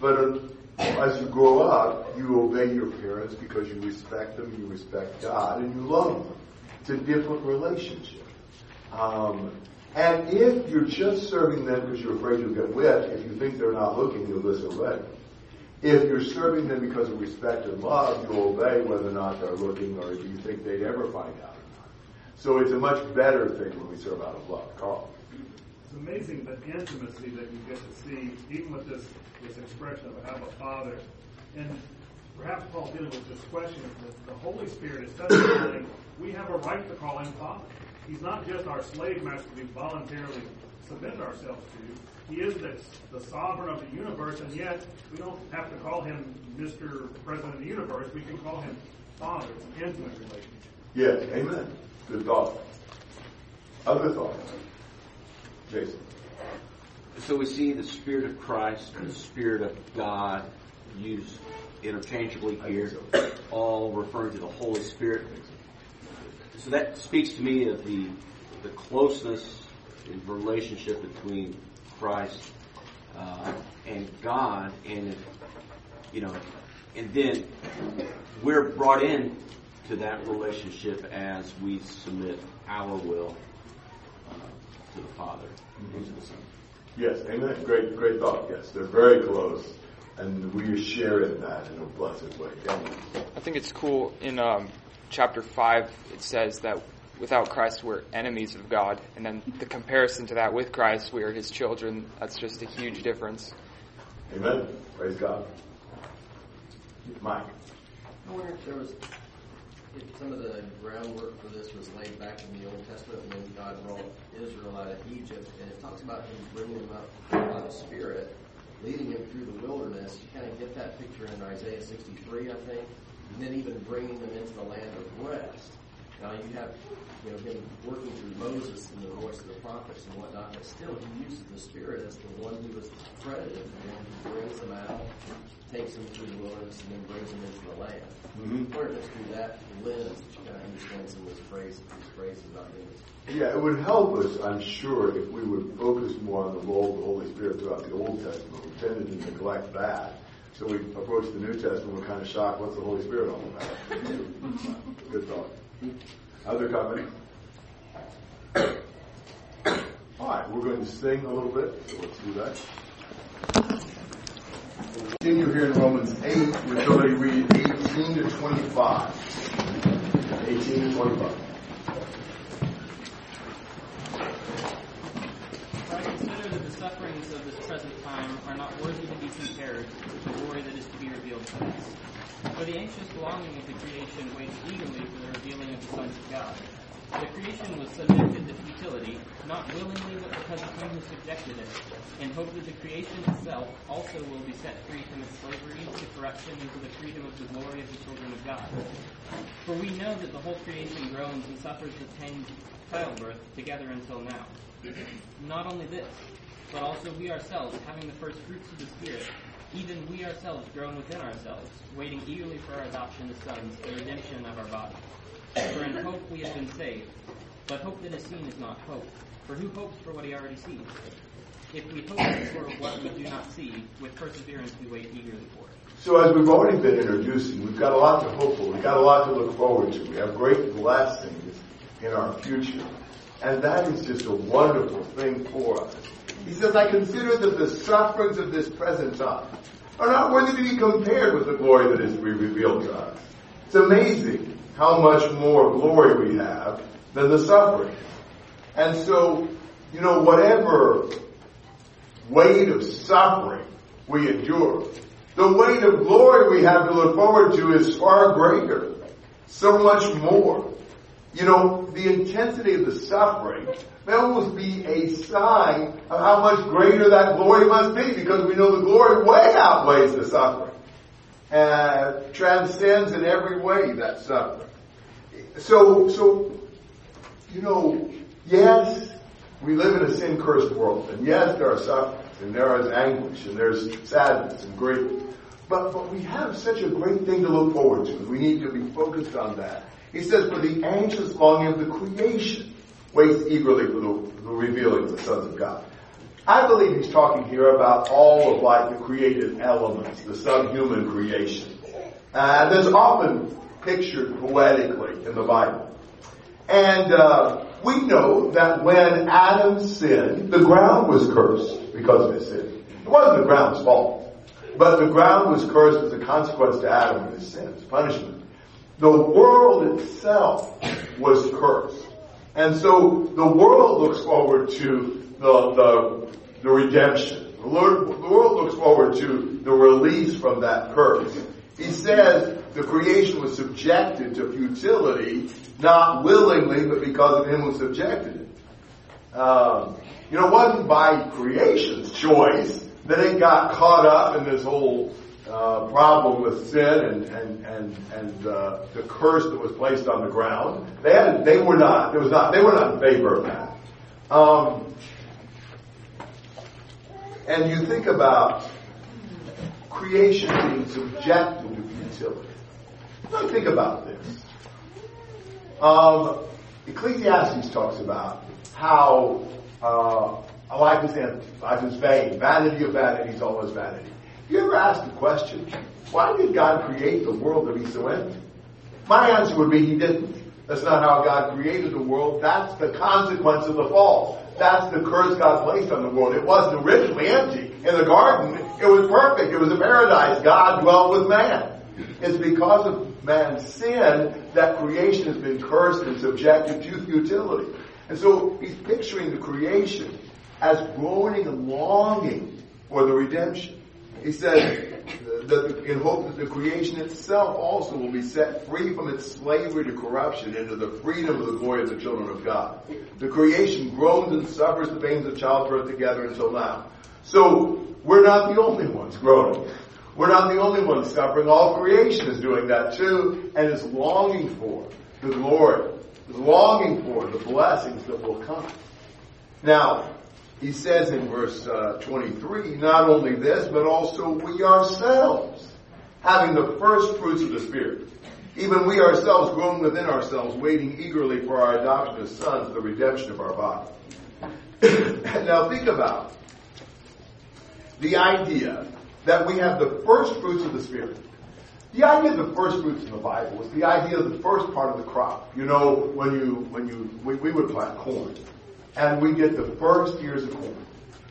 But as you grow up, you obey your parents because you respect them, you respect God, and you love them. It's a different relationship. Um, and if you're just serving them because you're afraid you'll get whipped, if you think they're not looking, you'll disobey. If you're serving them because of respect and love, you'll obey whether or not they're looking or if you think they'd ever find out. So it's a much better thing when we serve out of love. Carl. It's amazing the intimacy that you get to see, even with this, this expression of Abba Father. And perhaps Paul dealing with this question that the Holy Spirit is testifying we have a right to call him Father. He's not just our slave master we voluntarily submit ourselves to. He is the, the sovereign of the universe, and yet we don't have to call him Mr. President of the universe. We can call him Father. It's an intimate relationship. Yes, amen. Good thought. Other thoughts? Jason. So we see the Spirit of Christ and the Spirit of God used interchangeably here, all referring to the Holy Spirit. So that speaks to me of the the closeness and relationship between Christ uh, and God, and you know, and then we're brought in to that relationship as we submit our will uh, to the Father and to the Son. Yes, amen. Great, great thought. Yes, they're very close, and we share in that in a blessed way. Amen. I think it's cool in um, chapter 5, it says that without Christ we're enemies of God. And then the comparison to that with Christ, we are his children. That's just a huge difference. Amen. Praise God. Mike. I wonder if there was, if some of the groundwork for this was laid back in the Old Testament when God brought Israel out of Egypt, and it talks about Him bringing them up by the Spirit, leading them through the wilderness. You kind of get that picture in Isaiah 63, I think, and then even bringing them into the land of rest. Now you have, you know, him working through Moses and the voice of the prophets and whatnot, but still he uses the Spirit as the one who was credited for him. He brings them out, takes them through the wilderness, and then brings them into the land. Mhm. Wonder it's through that lens that you kind of understand some of this phrase, these phrases about. Yeah, it would help us, I'm sure, if we would focus more on the role of the Holy Spirit throughout the Old Testament. We tended to neglect that. So we approach the New Testament, we're kind of shocked, what's the Holy Spirit all about? Good thought. Other comments? All right, we're going to sing a little bit, so let's do that. Continue here in Romans 8, we're going to read 18 to 25. 18 to 25. I consider that the sufferings of this present time are not worthy to be compared with the glory that is to be revealed to us. For the anxious longing of the creation waits eagerly for the revealing of the sons of God. The creation was subjected to futility, not willingly, but because of him who subjected it, in hope that the creation itself also will be set free from its slavery to corruption into the freedom of the glory of the children of God. For we know that the whole creation groans and suffers the pain of childbirth together until now. Not only this, but also we ourselves, having the first fruits of the Spirit, even we ourselves groan within ourselves, waiting eagerly for our adoption as sons, the redemption of our body. For in hope we have been saved. But hope that is seen is not hope. For who hopes for what he already sees? If we hope for what we do not see, with perseverance we wait eagerly for it. So as we've already been introducing, we've got a lot to hope for. We've got a lot to look forward to. We have great blessings in our future. And that is just a wonderful thing for us. He says, I consider that the sufferings of this present time are not worthy to be compared with the glory that is to be revealed to us. It's amazing how much more glory we have than the suffering. And so, you know, whatever weight of suffering we endure, the weight of glory we have to look forward to is far greater. So much more. You know, the intensity of the suffering may almost be a sign of how much greater that glory must be because we know the glory way outweighs the suffering. Uh, transcends in every way that suffering. So, so, you know, yes, we live in a sin cursed world, and yes, there are sufferings, and there is anguish, and there's sadness and grief. But, but we have such a great thing to look forward to. We need to be focused on that. He says, for the anxious longing of the creation waits eagerly for the, the revealing of the sons of God. I believe he's talking here about all of like the created elements, the subhuman creation. And that's often pictured poetically in the Bible. And uh, we know that when Adam sinned, the ground was cursed because of his sin. It wasn't the ground's fault, but the ground was cursed as a consequence to Adam and his sins, punishment. The world itself was cursed. And so the world looks forward to the, the, the redemption. The, Lord, the world looks forward to the release from that curse. He says the creation was subjected to futility, not willingly, but because of him who subjected it. Um, you know, it wasn't by creation's choice that it got caught up in this whole uh, problem with sin and and and and uh, the curse that was placed on the ground. They had, they were not. There was not. They were not in favor of that. Um, and you think about creation being subjected to futility. Now think about this. Um, Ecclesiastes talks about how uh, life is empty, life is vain, vanity of vanities, always vanity. You ever asked the question, why did God create the world to be so empty? My answer would be He didn't. That's not how God created the world. That's the consequence of the fall. That's the curse God placed on the world. It wasn't originally empty. In the garden, it was perfect. It was a paradise. God dwelt with man. It's because of man's sin that creation has been cursed and subjected to futility. And so he's picturing the creation as groaning and longing for the redemption. He says that in hope that the creation itself also will be set free from its slavery to corruption into the freedom of the glory of the children of God. The creation groans and suffers the pains of childbirth together until now. So we're not the only ones groaning. We're not the only ones suffering. All creation is doing that too and is longing for the glory, is longing for the blessings that will come. Now, he says in verse uh, 23, not only this, but also we ourselves, having the first fruits of the Spirit. Even we ourselves groan within ourselves, waiting eagerly for our adoption as sons, the redemption of our body. now think about the idea that we have the first fruits of the Spirit. The idea of the first fruits in the Bible is the idea of the first part of the crop. You know, when you, when you, we, we would plant corn and we get the first ears of corn.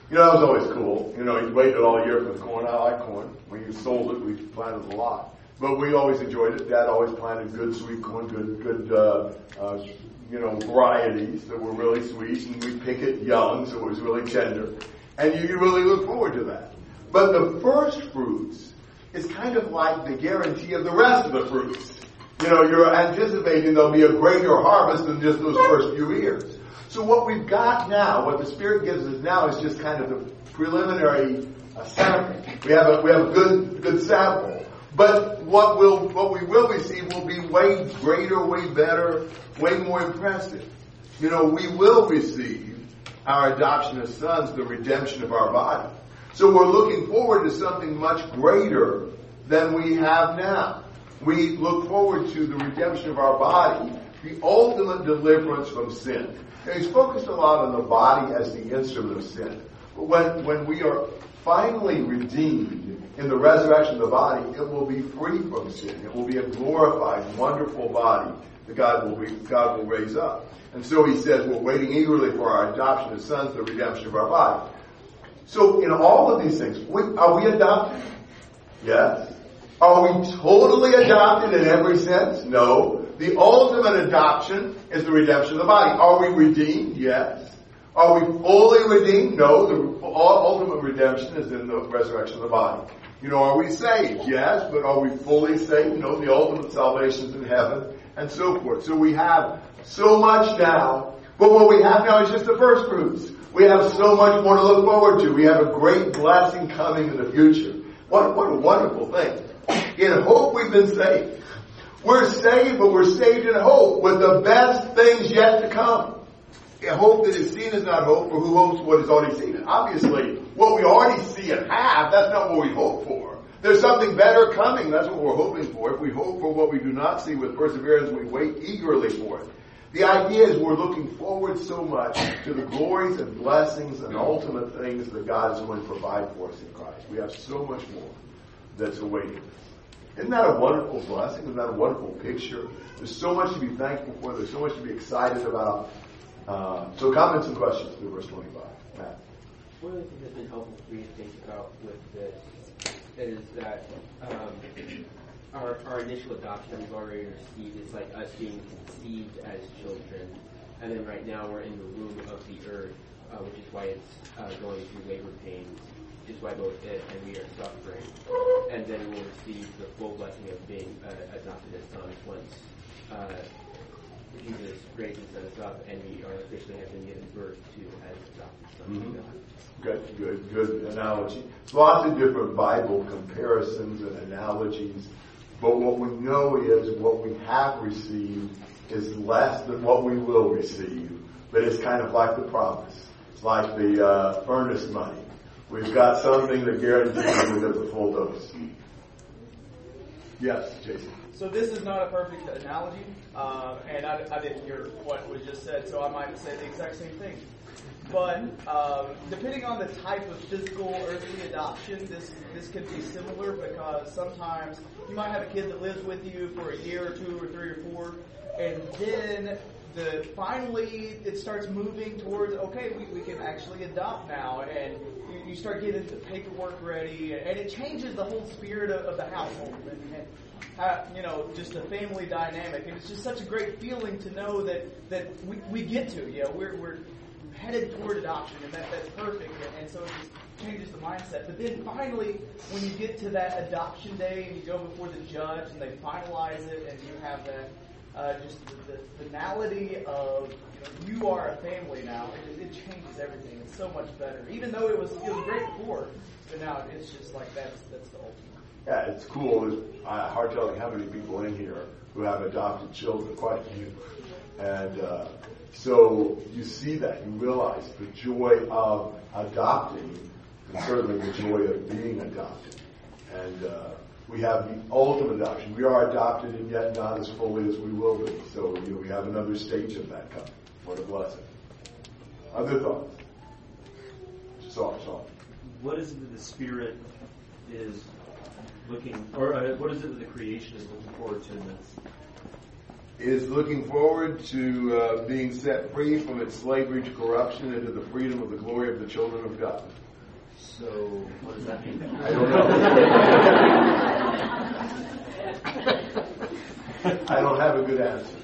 You know, that was always cool. You know, you waited all year for the corn. I like corn. When you sold it, we planted a lot. But we always enjoyed it. Dad always planted good sweet corn, good, good, uh, uh, you know, varieties that were really sweet, and we pick it young, so it was really tender. And you, you really look forward to that. But the first fruits is kind of like the guarantee of the rest of the fruits. You know, you're anticipating there'll be a greater harvest than just those first few years. So what we've got now, what the Spirit gives us now, is just kind of the preliminary sample. We have a we have a good good sample, but what will what we will receive will be way greater, way better, way more impressive. You know, we will receive our adoption as sons, the redemption of our body. So we're looking forward to something much greater than we have now. We look forward to the redemption of our body, the ultimate deliverance from sin. He's focused a lot on the body as the instrument of sin. But when, when we are finally redeemed in the resurrection of the body, it will be free from sin. It will be a glorified, wonderful body that God will, be, God will raise up. And so he says, we're waiting eagerly for our adoption as sons, the redemption of our body. So in all of these things, we, are we adopted? Yes. Are we totally adopted in every sense? No. The ultimate adoption is the redemption of the body. Are we redeemed? Yes. Are we fully redeemed? No. The ultimate redemption is in the resurrection of the body. You know, are we saved? Yes. But are we fully saved? No. The ultimate salvation is in heaven and so forth. So we have so much now, but what we have now is just the first fruits. We have so much more to look forward to. We have a great blessing coming in the future. What, what a wonderful thing. In hope we've been saved. We're saved, but we're saved in hope with the best things yet to come. A hope that is seen is not hope, for who hopes what is already seen? Obviously, what we already see and have, that's not what we hope for. There's something better coming, that's what we're hoping for. If we hope for what we do not see with perseverance, we wait eagerly for it. The idea is we're looking forward so much to the glories and blessings and ultimate things that God is going to provide for us in Christ. We have so much more that's awaiting us. Isn't that a wonderful blessing? Isn't that a wonderful picture? There's so much to be thankful for. There's so much to be excited about. Uh, so comments and questions through verse 25. Matt. One of the things that's been helpful for me to think about with this is that um, our, our initial adoption we've already received is like us being conceived as children. And then right now we're in the womb of the earth, uh, which is why it's uh, going through labor pains is why both it and we are suffering. And then we'll receive the full blessing of being uh, adopted as sons once uh, Jesus raises us up and we are officially have been given birth to as adopted sons Mhm. of God. Good, good, good analogy. Lots of different Bible comparisons and analogies, but what we know is what we have received is less than what we will receive, but it's kind of like the promise. It's like the uh, earnest money. We've got something that guarantees we'll get the full dose. Yes, Jason. So this is not a perfect analogy, uh, and I, I didn't hear what was just said, so I might say the exact same thing. But um, depending on the type of physical earthly adoption, this this could be similar because sometimes you might have a kid that lives with you for a year or two or three or four, and then the finally it starts moving towards okay, we, we can actually adopt now, and you, you start getting the paperwork ready, and it changes the whole spirit of, of the household, and, and uh, you know, just a family dynamic, and it's just such a great feeling to know that that we, we get to, know, we're we're headed toward adoption, and that, that's perfect, and, and so it just changes the mindset. But then finally, when you get to that adoption day and you go before the judge and they finalize it, and you have that uh, just the, the finality of you, know, you are a family now, it, it changes everything. It's so much better. Even though it was it was great before, but now it's just like that's that's the ultimate. Yeah, it's cool. It's uh, hard telling how many people in here who have adopted children, quite a few. And uh, so you see that, you realize the joy of adopting, and certainly the joy of being adopted. And uh, we have the ultimate adoption. We are adopted and yet not as fully as we will be. So you know, we have another stage of that coming. What a blessing. Other thoughts? Sorry, sorry. What is it that the Spirit is looking, or uh, what is it that the creation is looking forward to in this? is looking forward to uh, being set free from its slavery to corruption into the freedom of the glory of the children of God. So, what does that mean? I don't know. I don't have a good answer.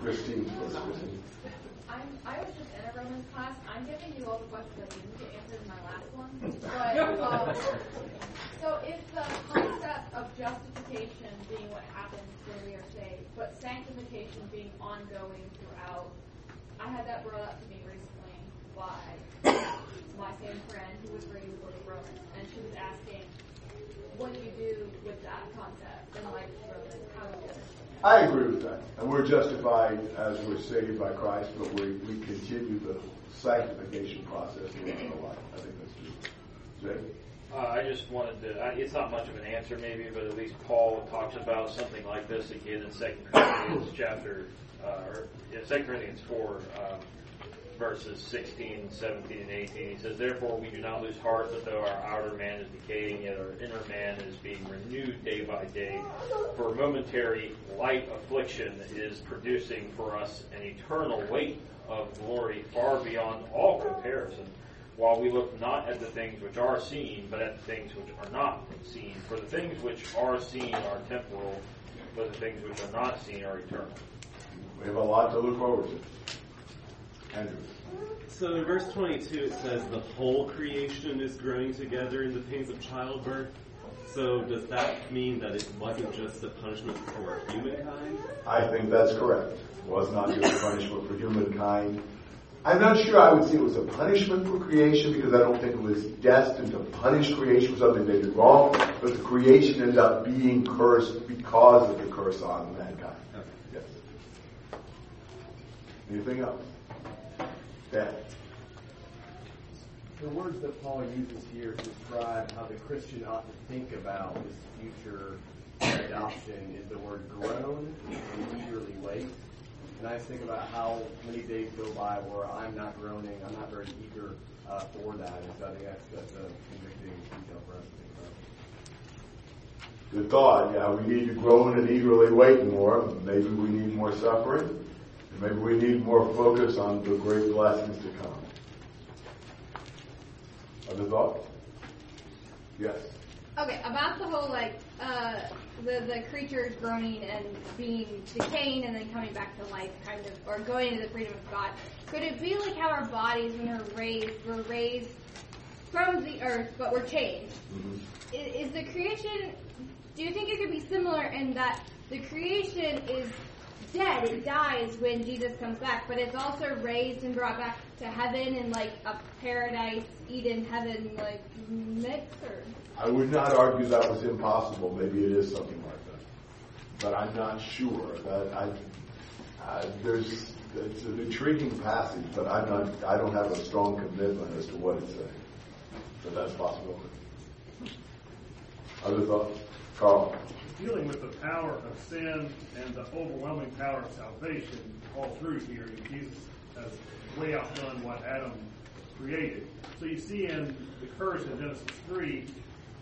Christine first. I'm, I was just in a Romans class. I'm giving you all the questions I didn't get answered in my last one. But, um, so is the concept of justification being what happens when we are saved, but sanctification being ongoing throughout? I had that brought up to me recently by my same friend who was reading the book of Romans, and she was asking, what do you do with that concept in light of Romans? How do you understand I agree with that. And we're justified as we're saved by Christ, but we, we continue the sanctification process throughout our life. I think that's true. Jay? Uh, I just wanted to, I, it's not much of an answer maybe, but at least Paul talks about something like this again in 2 Corinthians chapter, uh, or yeah, 2 Corinthians 4, um, verses 16, 17, and 18. He says, Therefore we do not lose heart, but though our outer man is decaying, yet our inner man is being renewed day by day. For momentary light affliction is producing for us an eternal weight of glory far beyond all comparison while we look not at the things which are seen, but at the things which are not seen. For the things which are seen are temporal, but the things which are not seen are eternal. We have a lot to look forward to. Andrew. So in verse 22 it says the whole creation is growing together in the pains of childbirth. So does that mean that it wasn't just a punishment for humankind? I think that's correct. It was not just a punishment for humankind. I'm not sure I would say it was a punishment for creation because I don't think it was destined to punish creation for something they did wrong, but the creation ended up being cursed because of the curse on mankind. Yes. Anything else? Dan. The words that Paul uses here to describe how the Christian ought to think about this future adoption is the word groan and eagerly wait. And I just think about how many days go by where I'm not groaning, I'm not very eager uh, for that. And so I think that's, that's a convicting detail for us to think about. Good thought. Yeah, we need to groan and eagerly wait more. Maybe we need more suffering. Maybe we need more focus on the great blessings to come. Other thoughts? Yes. Okay, about the whole like uh, the the creatures groaning and being decaying and then coming back to life, kind of, or going into the freedom of God. Could it be like how our bodies, when we're raised, were raised from the earth, but we're changed? Mm-hmm. Is, is the creation? Do you think it could be similar in that the creation is dead, it dies when Jesus comes back, but it's also raised and brought back to heaven in like a paradise, Eden, heaven, like mix or? I would not argue that was impossible. Maybe it is something like that, but I'm not sure. That I, I there's it's an intriguing passage, but I'm not. I don't have a strong commitment as to what it's saying. But that's possible. Other thoughts, Carl. Dealing with the power of sin and the overwhelming power of salvation all through here, Jesus has way outdone what Adam created. So you see in the curse in Genesis 3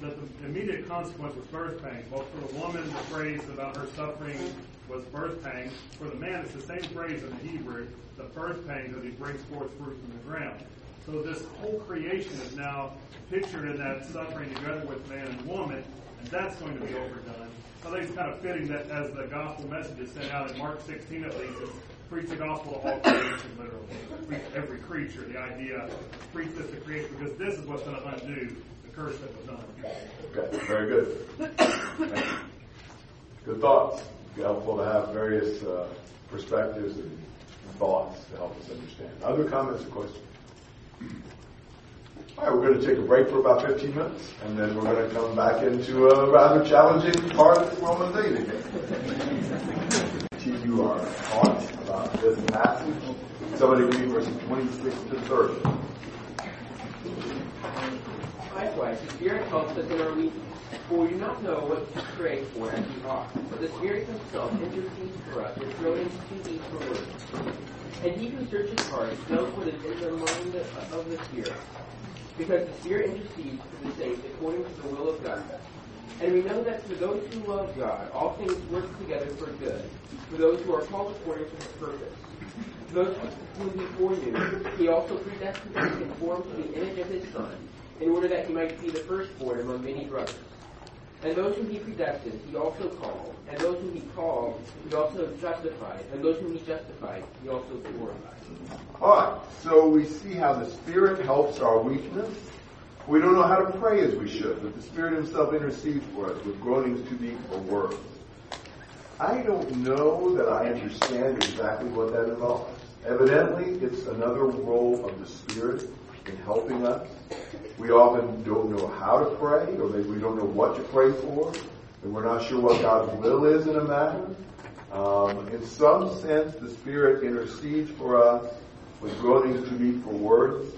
that the immediate consequence was birth pain. both for the woman, the phrase about her suffering was birth pain. For the man, it's the same phrase in the Hebrew, the birth pain that he brings forth fruit from the ground. So this whole creation is now pictured in that suffering together with man and woman, and that's going to be overdone. I think it's kind of fitting that as the gospel message is sent out in Mark 16 at least, it's preach the gospel to all creation, literally. Preach every creature. The idea, preach this to creation, because this is what's going to undo the curse that was done. Okay, very good. Good thoughts. Helpful to have various uh, perspectives and thoughts to help us understand. Other comments or questions? All right, we're going to take a break for about 15 minutes, and then we're going to come back into a rather challenging part of Romans 8 again. You are taught about this passage. Somebody read verses 26 to 30. Likewise, the Spirit helps us in our weakness, for we do not know what to pray for as we ought. But the Spirit Himself intercedes for us with groanings too deep for words. And He who searches hearts knows what is in the mind of the Spirit, because the Spirit intercedes for the saints according to the will of God. And we know that for those who love God, all things work together for good, for those who are called according to His purpose. Those whom He foreknew, He also predestined to be conformed to the image of His Son, in order that He might be the firstborn among many brothers. And those whom He predestined, He also called. And those whom He called, He also justified. And those whom He justified, He also glorified. All right, so we see how the Spirit helps our weakness. We don't know how to pray as we should, but the Spirit Himself intercedes for us with groanings too deep for words. I don't know that I understand exactly what that involves. Evidently, it's another role of the Spirit in helping us. We often don't know how to pray, or maybe we don't know what to pray for, and we're not sure what God's will is in a matter. Um, in some sense, the Spirit intercedes for us with groanings too deep for words.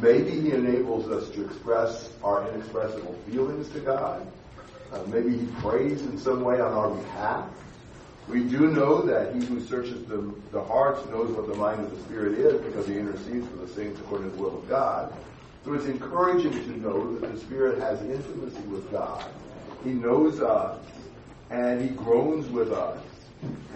Maybe He enables us to express our inexpressible feelings to God. Uh, maybe He prays in some way on our behalf. We do know that He who searches the, the hearts knows what the mind of the Spirit is because He intercedes for the saints according to the will of God. So it's encouraging to know that the Spirit has intimacy with God. He knows us and He groans with us.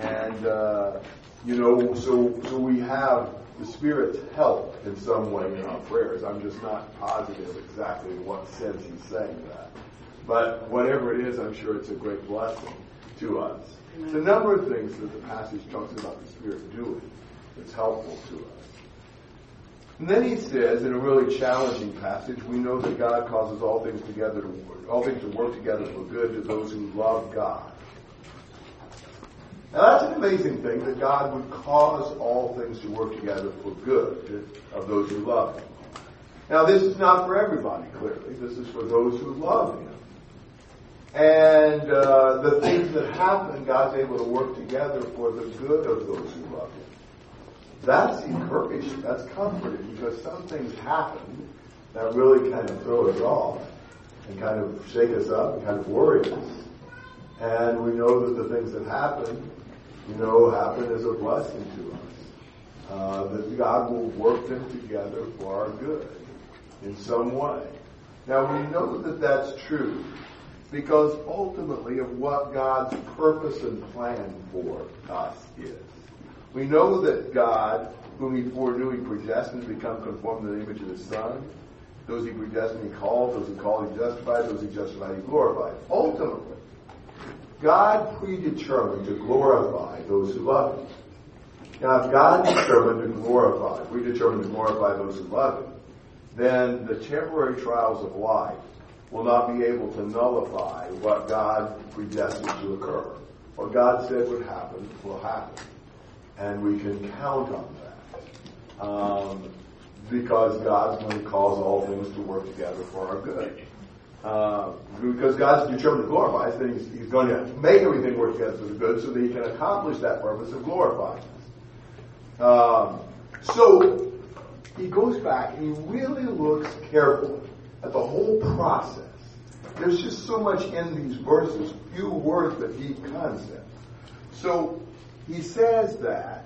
And, uh, you know, so, so we have the Spirit's help in some way in our prayers. I'm just not positive exactly in what sense He's saying that. But whatever it is, I'm sure it's a great blessing to us. It's a number of things that the passage talks about the Spirit doing that's helpful to us. And then he says, in a really challenging passage, we know that God causes all things together to work, all things to work together for good to those who love God. Now that's an amazing thing that God would cause all things to work together for good of those who love Him. Now this is not for everybody, clearly. This is for those who love Him. And uh, the things that happen, God's able to work together for the good of those who love Him. That's encouraging. That's comforting because some things happen that really kind of throw us off and kind of shake us up and kind of worry us. And we know that the things that happen, you know, happen as a blessing to us. Uh, that God will work them together for our good in some way. Now we know that that's true because ultimately of what God's purpose and plan for us is. We know that God, whom he foreknew, he predestined to become conformed to the image of his Son. Those he predestined, he called. Those he called, he justified. Those he justified, he glorified. Ultimately, God predetermined to glorify those who love him. Now, if God determined to glorify, predetermined to glorify those who love him, then the temporary trials of life will not be able to nullify what God predestined to occur. What God said would happen will happen. And we can count on that. Um, because God's going to cause all things to work together for our good. Uh, because God's determined to glorify us, then he's, he's, going to make everything work together for the good so that He can accomplish that purpose of glorifying us. Um, so he goes back and he really looks carefully at the whole process. There's just so much in these verses, few words but deep concepts. So he says that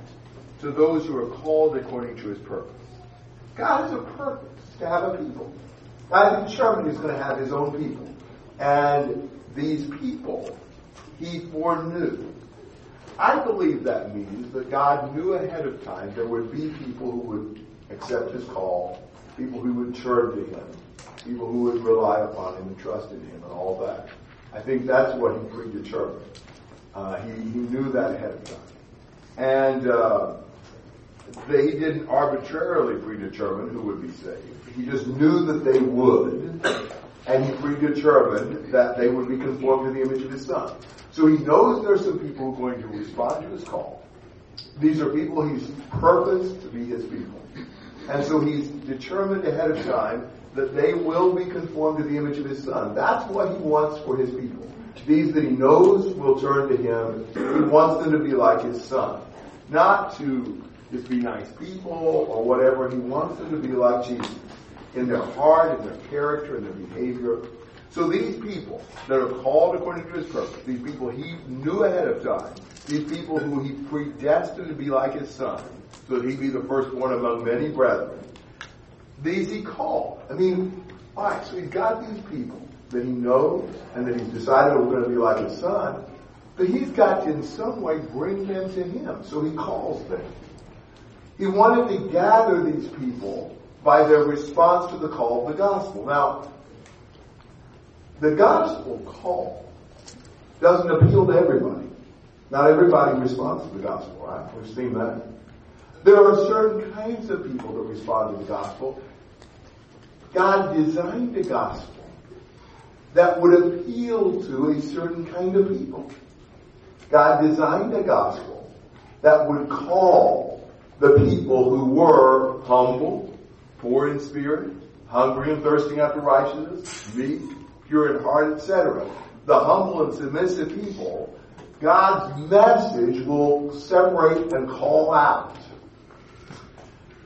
to those who are called according to his purpose. God has a purpose to have a people. God determined he's going to have his own people. And these people he foreknew. I believe that means that God knew ahead of time there would be people who would accept his call, people who would turn to him, people who would rely upon him and trust in him and all that. I think that's what he predetermined. Uh, he, he knew that ahead of time. And uh, they didn't arbitrarily predetermine who would be saved. He just knew that they would, and he predetermined that they would be conformed to the image of his son. So he knows there are some people who are going to respond to his call. These are people he's purposed to be his people. And so he's determined ahead of time that they will be conformed to the image of his son. That's what he wants for his people. These that he knows will turn to him. He wants them to be like his son. Not to just be nice people or whatever. He wants them to be like Jesus in their heart, in their character, in their behavior. So these people that are called according to his purpose, these people he knew ahead of time, these people who he predestined to be like his son, so that he'd be the firstborn among many brethren, these he called. I mean, alright, so he's got these people that he knows and that he's decided are going to be like his son, but he's got to in some way bring them to him. So he calls them. He wanted to gather these people by their response to the call of the gospel. Now, the gospel call doesn't appeal to everybody. Not everybody responds to the gospel, right? We've seen that. There are certain kinds of people that respond to the gospel. God designed the gospel that would appeal to a certain kind of people. God designed a gospel that would call the people who were humble, poor in spirit, hungry and thirsting after righteousness, meek, pure in heart, etc. The humble and submissive people, God's message will separate and call out.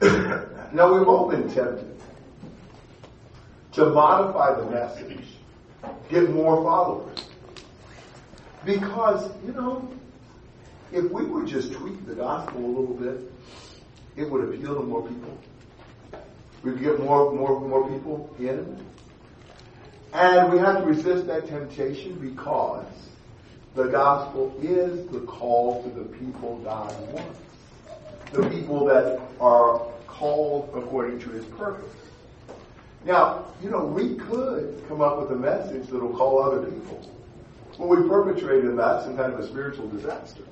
Now we've all been tempted to modify the message, get more followers. Because, you know, if we would just tweak the gospel a little bit, it would appeal to more people. We'd get more, more, more people in. And we have to resist that temptation because the gospel is the call to the people God wants. The people that are called according to his purpose. Now, you know, we could come up with a message that will call other people. But we perpetrated in that some kind of a spiritual disaster.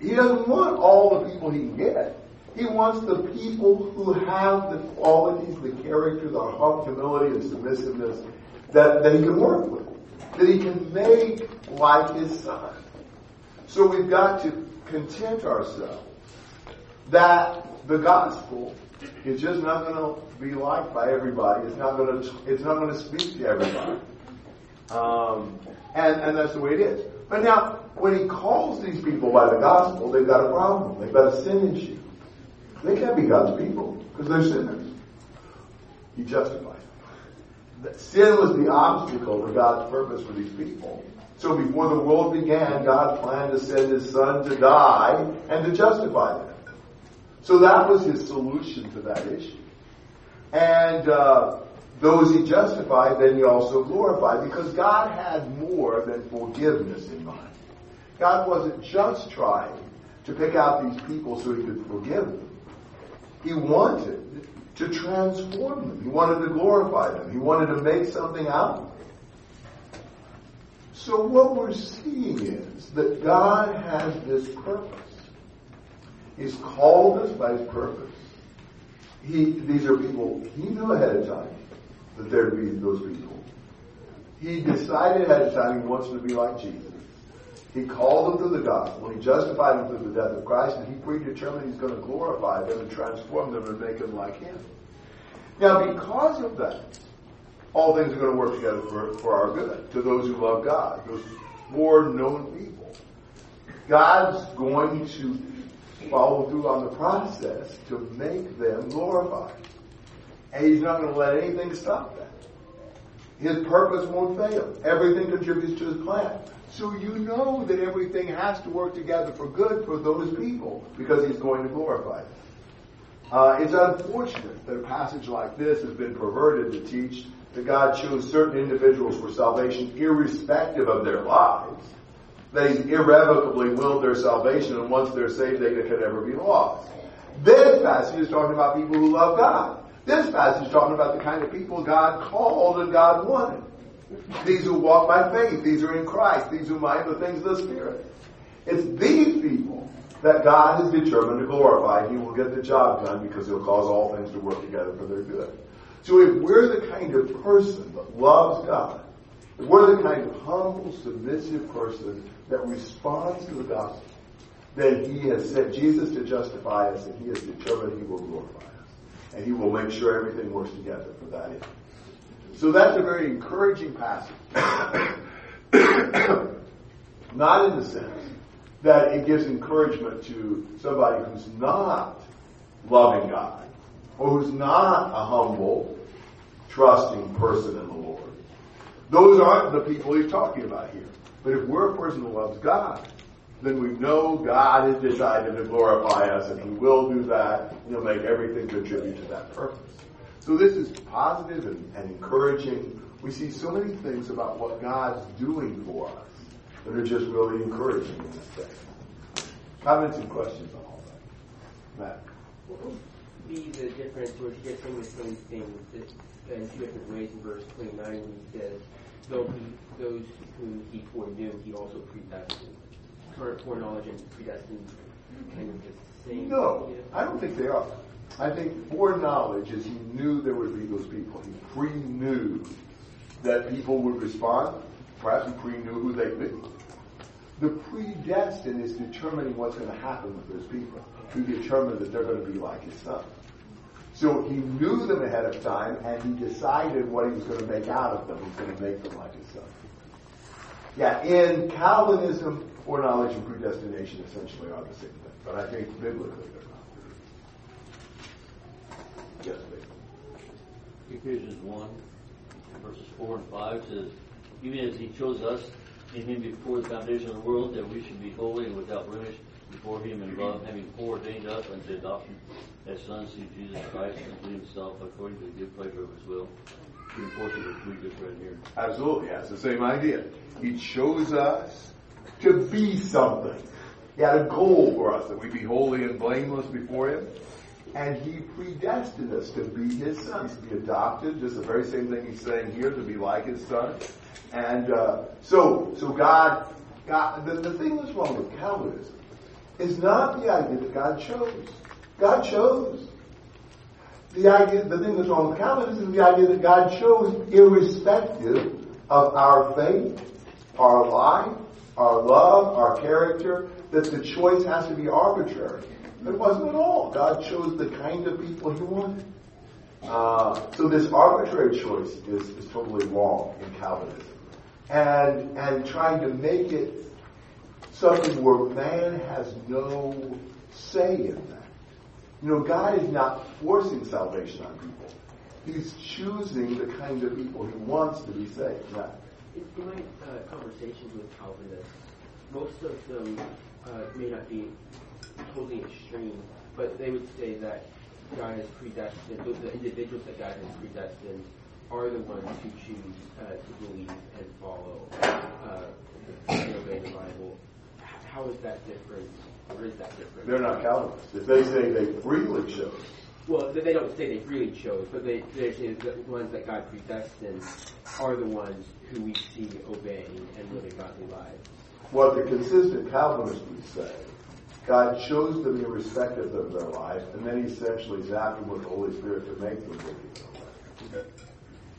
He doesn't want all the people he can get. He wants the people who have the qualities, the character, the humility and submissiveness that, that he can work with, that he can make like his son. So we've got to content ourselves that the gospel is just not going to be liked by everybody. It's not going to. It's not going to speak to everybody. Um, and and that's the way it is. But now, when he calls these people by the gospel, they've got a problem. They've got a sin issue. They can't be God's people because they're sinners. He justifies them. Sin was the obstacle to God's purpose for these people. So before the world began, God planned to send His Son to die and to justify them. So that was His solution to that issue. And uh, those He justified, then He also glorified, because God had more than forgiveness in mind. God wasn't just trying to pick out these people so He could forgive them. He wanted to transform them. He wanted to glorify them. He wanted to make something out of them. So what we're seeing is that God has this purpose. He's called us by His purpose. He, these are people He knew ahead of time that there'd be those people. He decided ahead of time He wants them to be like Jesus. He called them through the gospel. He justified them through the death of Christ, and he predetermined he's going to glorify them and transform them and make them like him. Now, because of that, all things are going to work together for, for our good, to those who love God, those foreknown people. God's going to follow through on the process to make them glorified. And he's not going to let anything stop that. His purpose won't fail. Everything contributes to his plan. So you know that everything has to work together for good for those people because he's going to glorify them. Uh, it's unfortunate that a passage like this has been perverted to teach that God chose certain individuals for salvation irrespective of their lives. They irrevocably willed their salvation, and once they're saved, they can never be lost. This passage is talking about people who love God. This passage is talking about the kind of people God called and God wanted. These who walk by faith, these are in Christ, these who mind the things of the Spirit. It's these people that God is determined to glorify. He will get the job done because he'll cause all things to work together for their good. So if we're the kind of person that loves God, if we're the kind of humble, submissive person that responds to the gospel, then he has sent Jesus to justify us and he has determined he will glorify us. And he will make sure everything works together for that end. So that's a very encouraging passage. Not in the sense that it gives encouragement to somebody who's not loving God, or who's not a humble, trusting person in the Lord. Those aren't the people he's talking about here. But if we're a person who loves God, then we know God has decided to glorify us, and He will do that, and He'll make everything contribute to that purpose. So this is positive and, and encouraging. We see so many things about what God's doing for us that are just really encouraging in this text. Comments and questions on all that? Matt? What would be the difference, or the same things in two different ways in verse 29 when he says, Though he, those whom he foreknew, he also predestined. Current foreknowledge and predestined kind of the same. No, idea? I don't think they are. I think foreknowledge is he knew there would be those people. He pre-knew that people would respond. Perhaps he pre-knew who they'd be. The predestined is determining what's going to happen with those people. He determined that they're going to be like his son. So he knew them ahead of time, and he decided what he was going to make out of them. He was going to make them like his son. Yeah, in Calvinism, foreknowledge and predestination essentially are the same thing, but I think biblically they're not. Yes, please. Ephesians 1, verses 4 and 5 says, Even as he chose us in him before the foundation of the world, that we should be holy and without blemish before him in love, having foreordained us unto adoption as sons through Jesus Christ, unto himself according to the good pleasure of his will. Absolutely, it's the same idea. He chose us to be something. He had a goal for us that we be holy and blameless before Him, and He predestined us to be His sons, to be adopted. Just the very same thing He's saying here, to be like His Son. And uh, so, so God, God. The, the thing that's wrong with Calvinism is not the idea that God chose. God chose. The idea, the thing that's wrong with Calvinism is the idea that God chose irrespective of our faith, our life, our love, our character, that the choice has to be arbitrary. It wasn't at all. God chose the kind of people He wanted. Uh, so this arbitrary choice is, is totally wrong in Calvinism. And, and trying to make it something where man has no say in that. You know, God is not forcing salvation on people. He's choosing the kind of people He wants to be saved. Yeah. In, my uh, conversations with Calvinists, most of them uh, may not be totally extreme, but they would say that God is predestined, the, individuals that God has predestined are the ones who choose uh, to believe and follow uh, the Bible. How is that different, or is that different? They're not Calvinists. If they say they freely chose, Well, they don't say they freely chose, but they, they say the ones that God predestined are the ones who we see obeying and living godly lives. what the consistent Calvinists would say, God chose them irrespective of their life, and then He essentially zapped them with the Holy Spirit to make them live their life.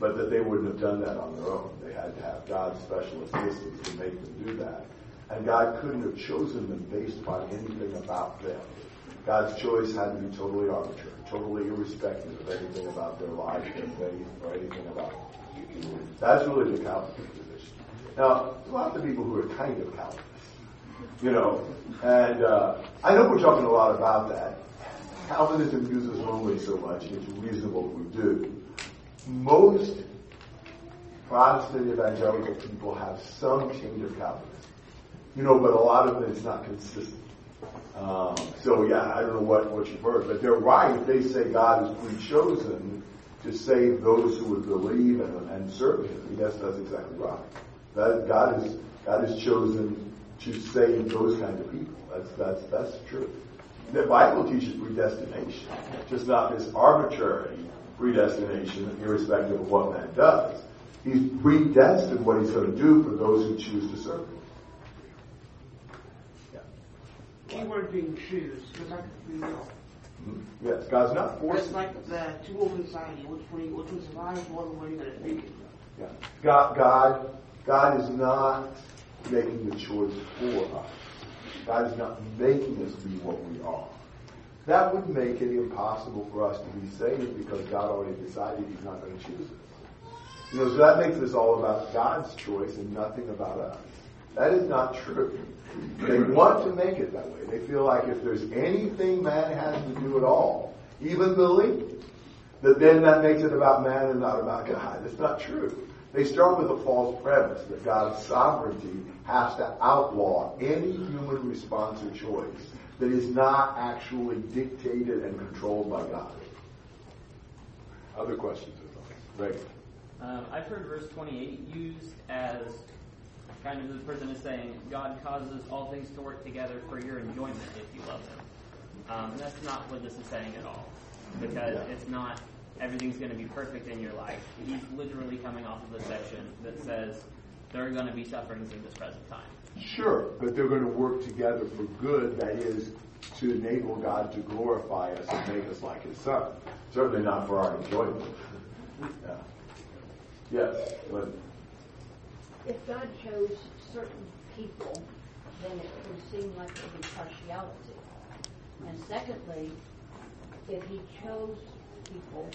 But that they wouldn't have done that on their own. They had to have God's special assistance to make them do that. And God couldn't have chosen them based upon anything about them. God's choice had to be totally arbitrary, totally irrespective of anything about their life, or anything about them. That's really the Calvinist position. Now, there's lots of people who are kind of Calvinists, you know, and uh, I know we're talking a lot about that. Calvinism uses only so much, it's reasonable we do. Most Protestant evangelical people have some change of Calvinism, you know, but a lot of it is not consistent. Um, so yeah, I don't know what, what you've heard, but they're right. They say God has pre-chosen to save those who would believe and, and serve Him. Yes, that's exactly right. That God is God has chosen to save those kind of people. That's that's that's true. The Bible teaches predestination, just not this arbitrary predestination, irrespective of what man does. He's predestined what he's going to do for those who choose to serve him. Keyword being choose, because I could be wrong. Mm-hmm. Yes, God's not forcing. It's like the two open society, which one, which one survives, what one you're going to it. Yeah. God, God, God is not making the choice for us. God is not making us be what we are. That would make it impossible for us to be saved because God already decided He's not going to choose us. You know, so that makes this all about God's choice and nothing about us. That is not true. They want to make it that way. They feel like if there's anything man has to do at all, even believe, that then that makes it about man and not about God. It's not true. They start with a false premise that God's sovereignty has to outlaw any human response or choice that is not actually dictated and controlled by God. Other questions? Right. Um, I've heard verse 28 used as kind of the person is saying, God causes all things to work together for your enjoyment if you love Him. Um, that's not what this is saying at all. Because Yeah. it's not everything's going to be perfect in your life. He's literally coming off of a section that says there are going to be sufferings in this present time. Sure, but they're going to work together for good, that is, to enable God to glorify us and make us like His Son. Certainly not for our enjoyment. Yeah. Yes, but If God chose certain people, then it would seem like it would be partiality. And secondly, if he chose people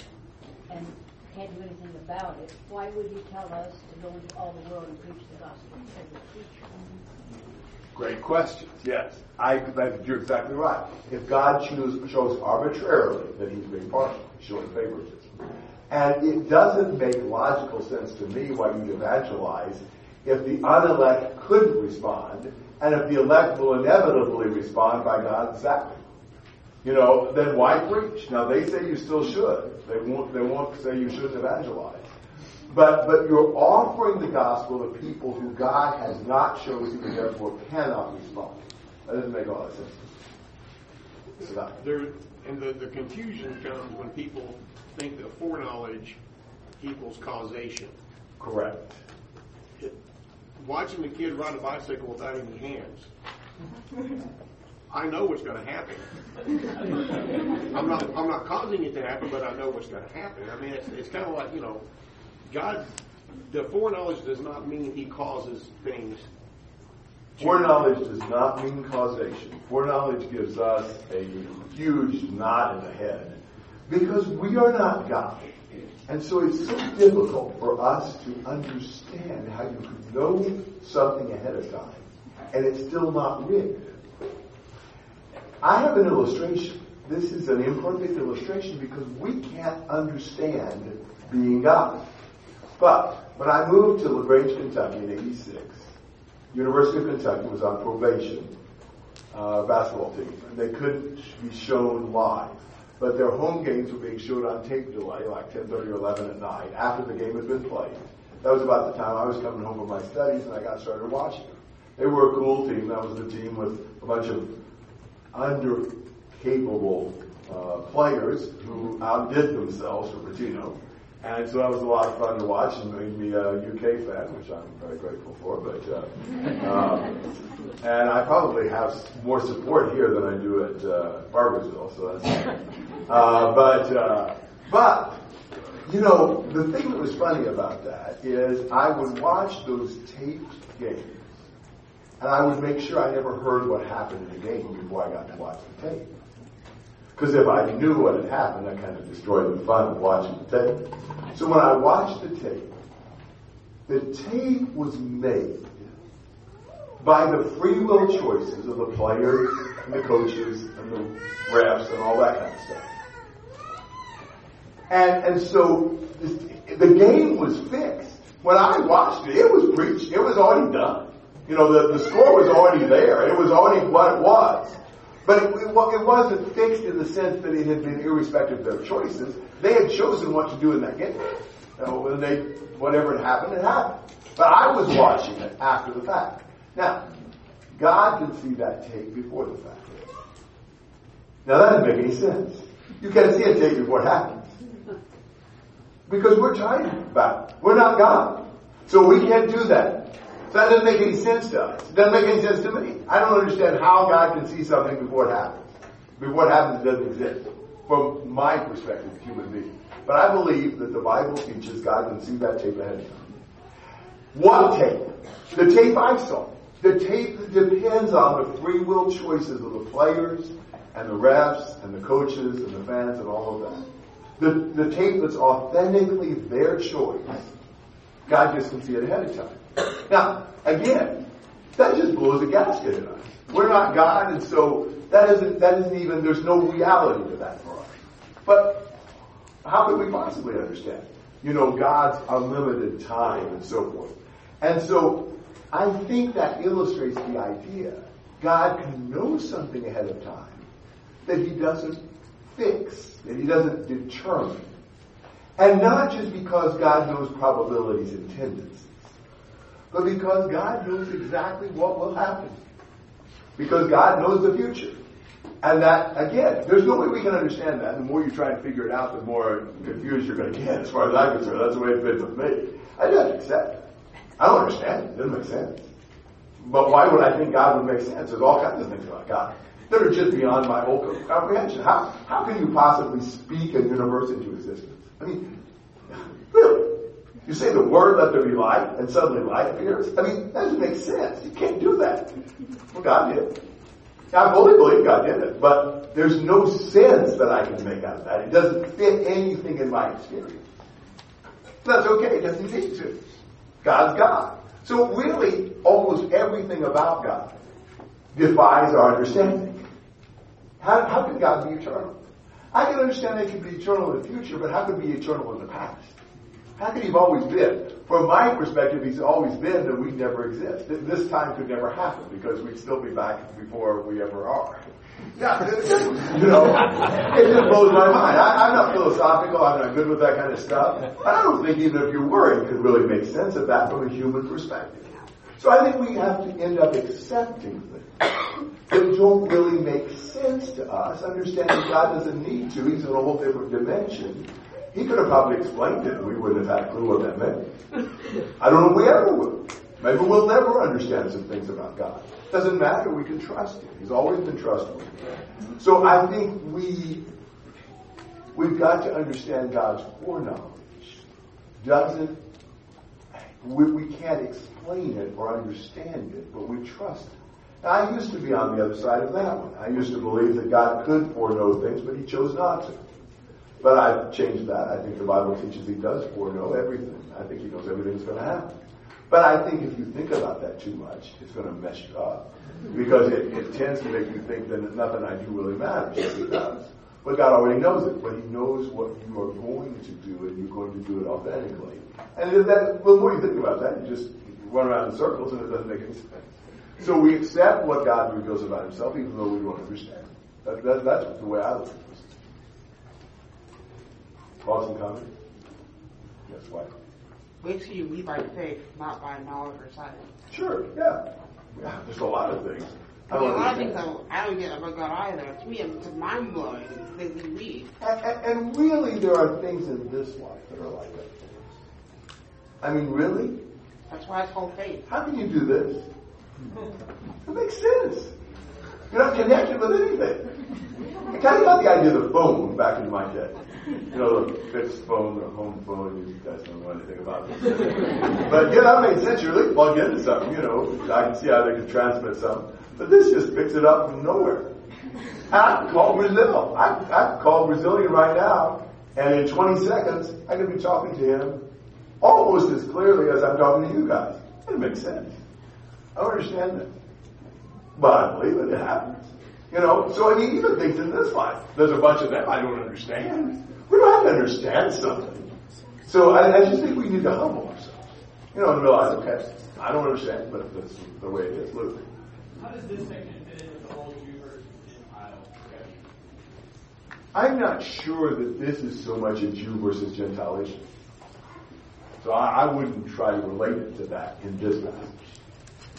and can't do anything about it, why would he tell us to go into all the world and preach the gospel to? Great questions. Yes, I. that- You're exactly right. If God choose, chose arbitrarily, then He's being partial, showing favoritism, and it doesn't make logical sense to me why you'd evangelize if the unelect couldn't respond, and if the elect will inevitably respond by God's sacrament. You know, then why preach? Now they say you still should. They won't. They won't say you shouldn't evangelize. But but you're offering the gospel to people who God has not chosen and therefore cannot respond. That doesn't make a lot of sense. There, and the, the confusion comes when people think that foreknowledge equals causation. Correct. Watching the kid ride a bicycle without any hands, I know what's going to happen. I'm not, I'm not causing it to happen, but I know what's going to happen. I mean, it's, it's kind of like, you know, God, the foreknowledge does not mean he causes things. Foreknowledge does not mean causation. Foreknowledge gives us a huge knot in the head because we are not God. And so it's so difficult for us to understand how you could know something ahead of time and it's still not rigged. I have an illustration. This is an imperfect illustration because we can't understand being God. But when I moved to LaGrange, Kentucky in 86, University of Kentucky was on probation, uh, basketball team, and they couldn't be shown live. But their home games were being showed on tape delay, like 10:30 or 11 at night, after the game had been played. That was about the time I was coming home from my studies, and I got started watching them. They were a cool team. That was the team with a bunch of under capable uh, players who outdid themselves for Pitino. And so that was a lot of fun to watch and made me a UK fan, which I'm very grateful for. But uh, um, and I probably have more support here than I do at uh, Barbersville, so that's. Uh, but uh, but you know the thing that was funny about that is I would watch those taped games, and I would make sure I never heard what happened in the game before I got to watch the tape. Because if I knew what had happened, that kind of destroyed the fun of watching the tape. So when I watched the tape, the tape was made by the free will choices of the players and the coaches and the refs and all that kind of stuff. And, and so the game was fixed. When I watched it, it was preached. It was already done. You know, the, the score was already there. It was already what it was. But it, it, it wasn't fixed in the sense that it had been irrespective of their choices. They had chosen what to do in that game. You know, when they, whatever had happened, it happened. But I was watching it after the fact. Now, God can see that tape before the fact. Now that doesn't make any sense. You can't see a tape before it happens. Because we're trying about it. We're not God. So we can't do that. So that doesn't make any sense to us. It doesn't make any sense to me. I don't understand how God can see something before it happens. Before it happens, it doesn't exist. From my perspective, human being. But I believe that the Bible teaches God can see that tape ahead of time. What tape? The tape I saw. The tape that depends on the free will choices of the players and the refs and the coaches and the fans and all of that. The, the tape that's authentically their choice. God just can see it ahead of time. Now, again, that just blows a gasket in us. We're not God, and so that isn't that isn't even there's no reality to that for us. But how could we possibly understand? You know, God's unlimited time and so forth. And so I think that illustrates the idea. God can know something ahead of time that he doesn't fix, that he doesn't determine. And not just because God knows probabilities and tendencies, but because God knows exactly what will happen. Because God knows the future. And that, again, there's no way we can understand that. The more you try to figure it out, the more confused you're going to get, as far as I'm concerned. That's the way it's been with me. I just accept it. I don't understand it. Doesn't make sense. But why would I think God would make sense? There's all kinds of things about God that are just beyond my whole comprehension. How, how can you possibly speak a universe into existence? I mean, really? You say the word, let there be light, and suddenly light appears? I mean, that doesn't make sense. You can't do that. Well, God did. I fully believe God did it, but there's no sense that I can make out of that. It doesn't fit anything in my experience. That's okay. It doesn't need to. God's God. So really, almost everything about God defies our understanding. How, how could God be eternal? I can understand that he could be eternal in the future, but how could he be eternal in the past? How could he have always been? From my perspective, he's always been that we never exist. This time could never happen because we'd still be back before we ever are. Yeah, you know, it just blows my mind. I, am not philosophical. I'm not good with that kind of stuff. I don't think even if you were, it could really make sense of that from a human perspective. So I think we have to end up accepting that don't really make sense to us, understanding God doesn't need to. He's in a whole different dimension. He could have probably explained it and we wouldn't have had a clue what that meant. I don't know if we ever will. Maybe we'll never understand some things about God. Doesn't matter, we can trust Him. He's always been trustworthy. So I think we, we've got to understand God's foreknowledge. Doesn't, we, we can't explain it or understand it, but we trust I used to be on the other side of that one. I used to believe that God could foreknow things, but He chose not to. But I've changed that. I think the Bible teaches He does foreknow everything. I think He knows everything's going to happen. But I think if you think about that too much, it's going to mess you up. Because it, it tends to make you think that nothing I do really matters. It does. But God already knows it. But He knows what you are going to do, and you're going to do it authentically. And that, the more you think about that, you just run around in circles, and it doesn't make any sense. So we accept what God reveals about Himself, even though we don't understand. That, that, that's the way I look at this. Thoughts and comments? Yes, why? Basically, you lead by faith, not by knowledge or sight. Sure, yeah. Yeah, there's a lot of things. I I mean, a don't lot of things that I don't get about God either. To me, it's mind blowing. that we read. And, and, and really, there are things in this life that are like that. I mean, really? That's why it's called faith. How can you do this? It makes sense. You're not connected with anything. I kind of got the idea of the phone back in my day. You know, the fixed phone, the home phone, you guys don't know anything about this. But yeah, that made sense. You're really plug into something, you know. I can see how they can transmit something. But this just picks it up from nowhere. I call Brazil. I, I call Brazilian right now, and in 20 seconds, I can be talking to him almost as clearly as I'm talking to you guys. It makes sense. I don't understand that. But I believe it, it happens. You know, so I mean, even things in this life, there's a bunch of them I don't understand. We don't have to understand something. So I, I just think we need to humble ourselves. You know, and realize, okay, I don't understand, but that's the way it is. Look, How does this section fit in with the whole Jew versus Gentile? I'm not sure that this is so much a Jew versus Gentile issue. So I, I wouldn't try to relate it to that in this passage.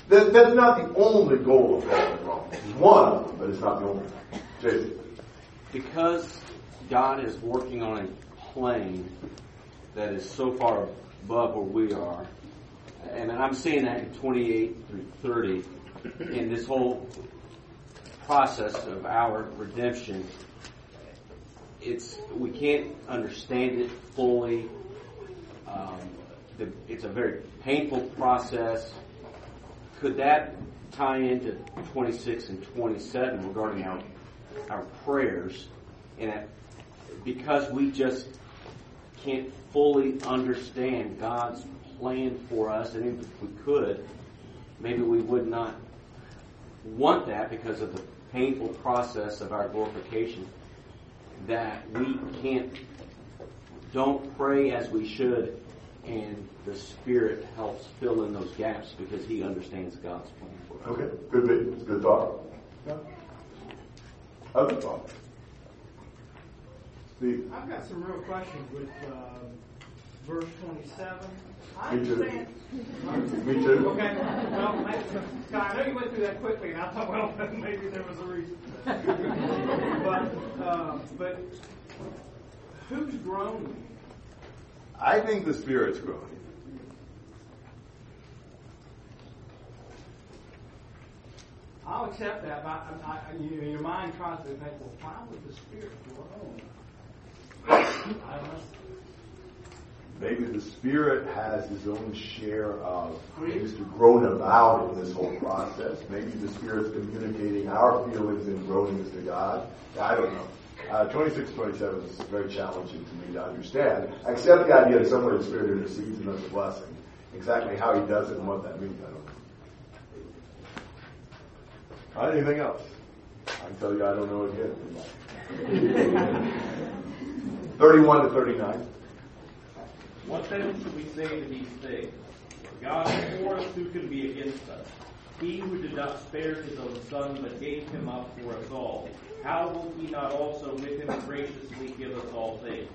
That, that's not the only goal of Paul in Romans. It's one but it's not the only. Jason. Because God is working on a plane that is so far above where we are, and I'm seeing that in 28 through 30, in this whole process of our redemption, it's we can't understand it fully. Um, the, it's a very painful process. Could that tie into 26 and 27 regarding our our prayers, and because we just can't fully understand God's plan for us, and if we could, maybe we would not want that because of the painful process of our glorification. That we can't, don't pray as we should, and the Spirit helps fill in those gaps because He understands God's plan for us. Okay, good bit. Good thought. Yeah. Other thoughts? Steve? I've got some real questions with um, verse 27. I Me too. Me too. Okay. Well, I, Scott, I know you went through that quickly, and I thought, well, maybe there was a reason. but, uh, but who's groaning? I think the Spirit's groaning. Accept that, but I, I, you, your mind tries to think, well, why would the Spirit groan? I. Maybe the Spirit has his own share of things to groan about in this whole process. Maybe the Spirit's communicating our feelings and groanings to God. I don't know. Uh, 26, 27 is very challenging to me to understand. I accept the idea that somewhere the Spirit intercedes in us a blessing. Exactly how he does it and what that means, I don't know. Uh, anything else? I can tell you I don't know again. 31 to 39. What then should we say to these things? God is for us, who can be against us? He who did not spare his own son, but gave him up for us all, how will he not also with him graciously give us all things?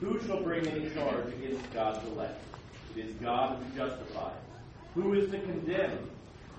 Who shall bring any charge against God's elect? It is God who justifies. Who is to condemn?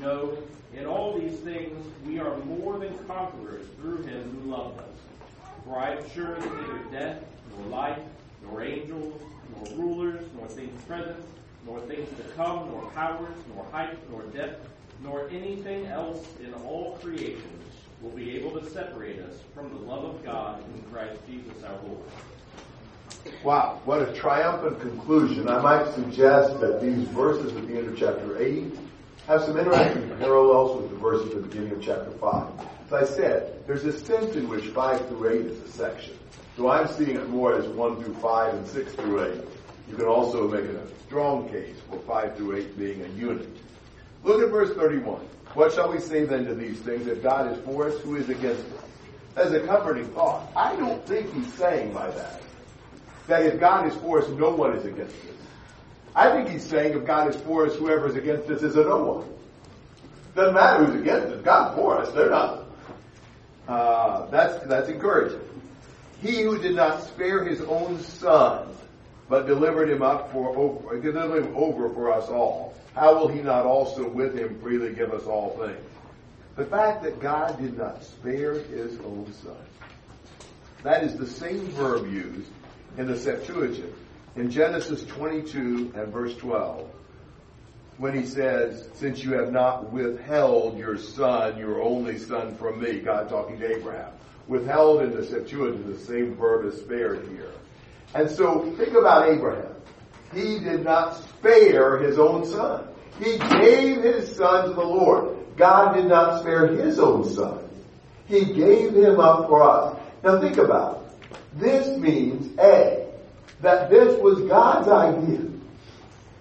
No, in all these things we are more than conquerors through him who loved us. For I am sure that neither death, nor life, nor angels, nor rulers, nor things present, nor things to come, nor powers, nor height, nor depth, nor anything else in all creation will be able to separate us from the love of God in Christ Jesus our Lord. Wow, what a triumphant conclusion. I might suggest that these verses at the end of chapter 8 have some interesting parallels with the verses at the beginning of chapter 5. As I said, there's a sense in which 5 through 8 is a section. So I'm seeing it more as 1 through 5 and 6 through 8. You can also make a strong case for 5 through 8 being a unit. Look at verse 31. What shall we say then to these things? If God is for us, who is against us? As a comforting thought. I don't think he's saying by that that if God is for us, no one is against us. I think he's saying if God is for us, whoever is against us is a no one. Doesn't matter who's against us. God's for us. They're not. Uh, that's that's encouraging. He who did not spare his own son, but delivered him up for over, delivered him over for us all. How will he not also with him freely give us all things? The fact that God did not spare his own son. That is the same verb used in the Septuagint in Genesis 22 and verse 12 when he says, since you have not withheld your son, your only son from me, God talking to Abraham. Withheld in the Septuagint, the same verb is spared here. And so think about Abraham. He did not spare his own son. He gave his son to the Lord. God did not spare his own son. He gave him up for us. Now think about it. This means, A, that this was God's idea.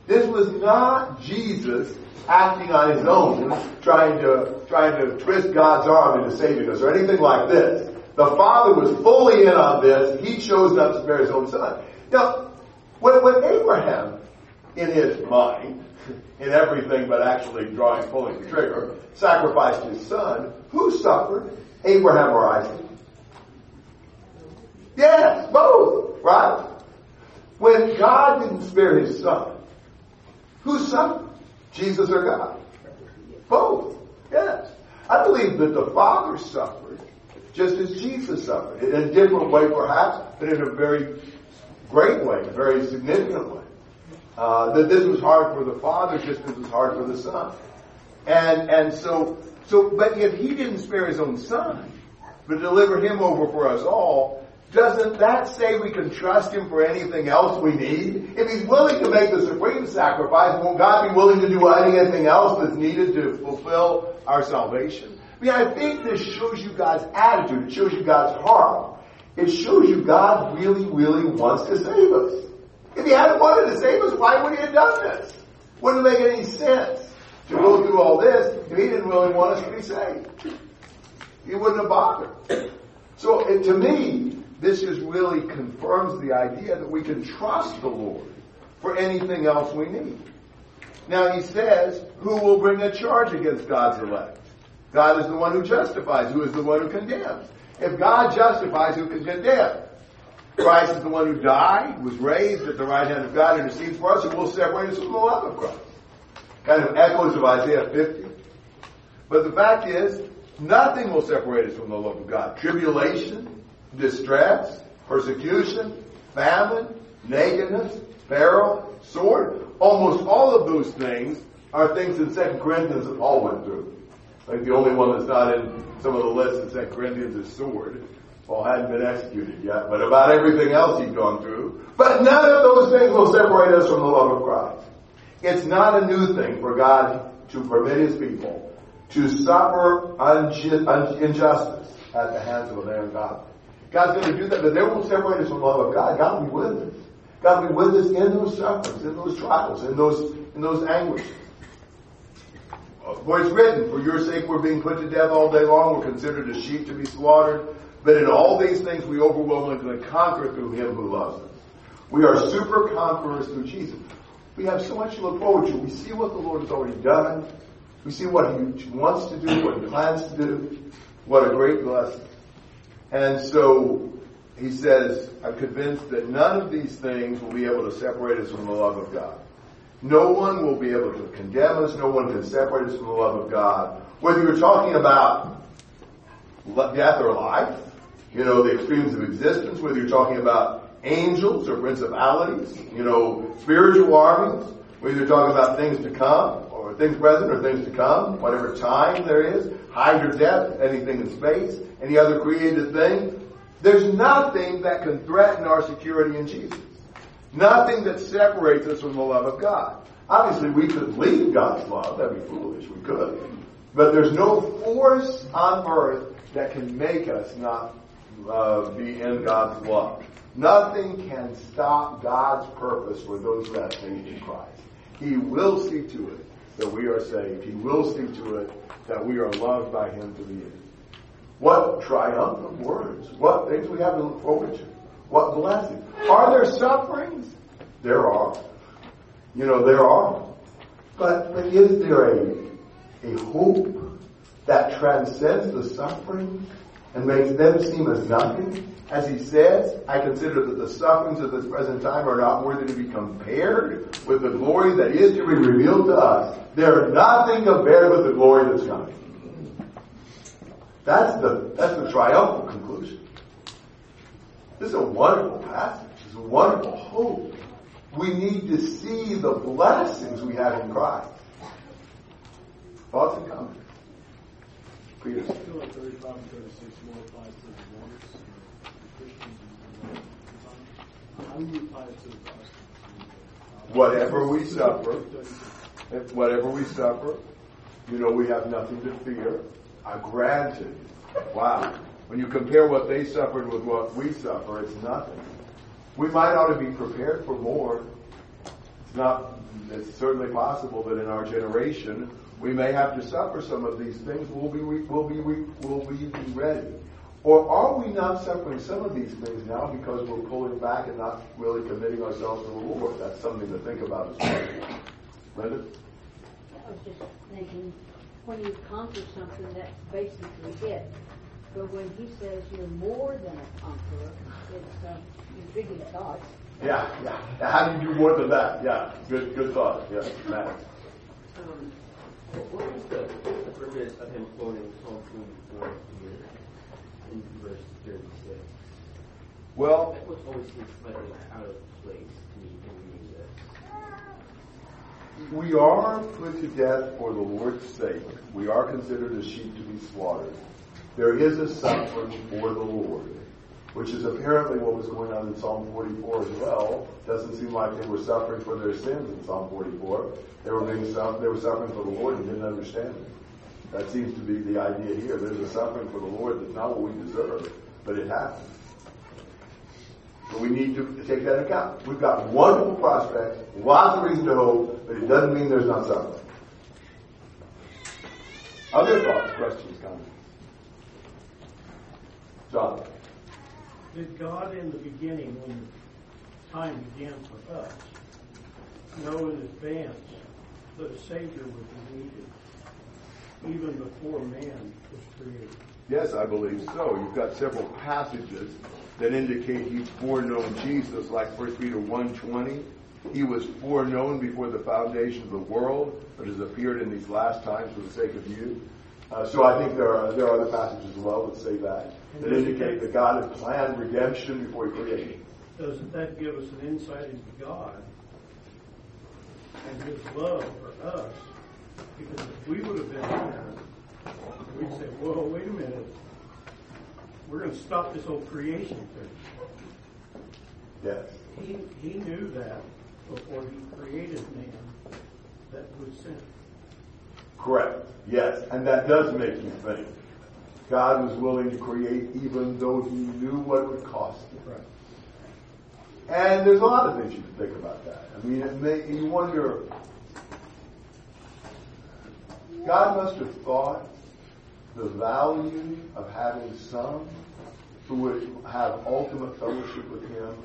This was not Jesus acting on his own, trying to, trying to twist God's arm into saving us or anything like this. The Father was fully in on this. He chose not to spare his own son. Now, when, when Abraham, in his mind, in everything but actually drawing, pulling the trigger, sacrificed his son, who suffered? Abraham or Isaac? Yes, both, right? When God didn't spare his son, whose son? Jesus or God? Both. Yes. I believe that the Father suffered just as Jesus suffered. In a different way perhaps, but in a very great way, a very significant way. Uh, that this was hard for the Father just as it was hard for the Son. And, and so, so, but if He didn't spare His own Son, but delivered Him over for us all, doesn't that say we can trust Him for anything else we need? If He's willing to make the supreme sacrifice, won't God be willing to do anything else that's needed to fulfill our salvation? I mean, I think this shows you God's attitude. It shows you God's heart. It shows you God really, really wants to save us. If He hadn't wanted to save us, why would He have done this? Wouldn't make any sense to go through all this if He didn't really want us to be saved. He wouldn't have bothered. So, to me, this just really confirms the idea that we can trust the Lord for anything else we need. Now he says, who will bring a charge against God's elect? God is the one who justifies. Who is the one who condemns? If God justifies, who can condemn? Christ is the one who died, was raised at the right hand of God, intercedes for us, and will separate us from the love of Christ. Kind of echoes of Isaiah 50. But the fact is, nothing will separate us from the love of God. Tribulation, distress, persecution, famine, nakedness, peril, sword. Almost all of those things are things that 2 Corinthians Paul went through. Like the only one that's not in some of the lists in 2 Corinthians is sword. Paul hadn't been executed yet, but about everything else he'd gone through. But none of those things will separate us from the love of Christ. It's not a new thing for God to permit his people to suffer injustice at the hands of an ungodly. God's going to do that, but they won't separate us from the love of God. God will be with us. God will be with us in those sufferings, in those trials, in those in those anguishes. For it's written, for your sake we're being put to death all day long, we're considered as sheep to be slaughtered. But in all these things we overwhelmingly conquer through him who loves us. We are super conquerors through Jesus. We have so much to look forward to. We see what the Lord has already done. We see what he wants to do, what he plans to do. What a great blessing. And so he says, I'm convinced that none of these things will be able to separate us from the love of God. No one will be able to condemn us. No one can separate us from the love of God. Whether you're talking about death or life, you know, the extremes of existence, whether you're talking about angels or principalities, you know, spiritual armies, whether you're talking about things to come, or things present or things to come, whatever time there is, height or depth, anything in space, any other created thing. There's nothing that can threaten our security in Jesus. Nothing that separates us from the love of God. Obviously, we could leave God's love. That'd be foolish. We could. But there's no force on earth that can make us not uh, be in God's love. Nothing can stop God's purpose for those who have faith in Christ. He will see to it that we are saved. He will see to it that we are loved by Him to the end. What triumphant words. What things we have to look forward to. What blessings. Are there sufferings? There are. You know, there are. But, but is there a, a hope that transcends the suffering and makes them seem as nothing? As he says, I consider that the sufferings of this present time are not worthy to be compared with the glory that is to be revealed to us. They're nothing compared with the glory that's coming. That's the, that's the triumphal conclusion. This is a wonderful passage. It's a wonderful hope. We need to see the blessings we have in Christ. Thoughts and comments? Peter. Feel like 35 and 36 more applies to the uh, divorce. How do you apply it to the Whatever we suffer, whatever we suffer, you know, we have nothing to fear. I granted. Wow. When you compare what they suffered with what we suffer, it's nothing. We might ought to be prepared for more. It's not it's certainly possible that in our generation we may have to suffer some of these things. Will we will be will we be ready? Or are we not suffering some of these things now because we're pulling back and not really committing ourselves to the Lord? That's something to think about as well. Linda? I was just thinking, when you conquer something, that's basically it. But when he says you're more than a conqueror, it's uh, you figure it out. Yeah, yeah. How do you do more than that? Yeah, good, good thought. Yeah, Matt. Um, what was the, purpose of him quoting Psalm 24 here in verse 36? Well, that was always slightly out of place to me in reading this. We are put to death for the Lord's sake. We are considered as sheep to be slaughtered. There is a suffering for the Lord, which is apparently what was going on in Psalm 44 as well. Doesn't seem like they were suffering for their sins in Psalm 44. They were being they were suffering for the Lord and didn't understand it. That seems to be the idea here. There's a suffering for the Lord that's not what we deserve, but it happens. So we need to take that into account. We've got wonderful prospects, lots of reason to hope, but it doesn't mean there's not suffering. Other thoughts, questions, comments? John. Did God in the beginning, when time began for us, know in advance that a Savior would be needed, even before man was created? Yes, I believe so. You've got several passages that indicate he foreknown Jesus, like 1 Peter 1.20. He was foreknown before the foundation of the world, but has appeared in these last times for the sake of you. Uh, so I think there are there are other passages as well that say that that indicate that God had planned redemption before He created. Doesn't that give us an insight into God and His love for us? Because if we would have been there, we'd say, "Whoa, wait a minute, we're going to stop this whole creation thing." Yes. He He knew that before He created man that would sin. Correct. Yes, and that does make you think. God was willing to create even though he knew what it would cost him. Right. And there's a lot of things you can think about that. I mean, it may, you wonder, God must have thought the value of having some who would have ultimate fellowship with him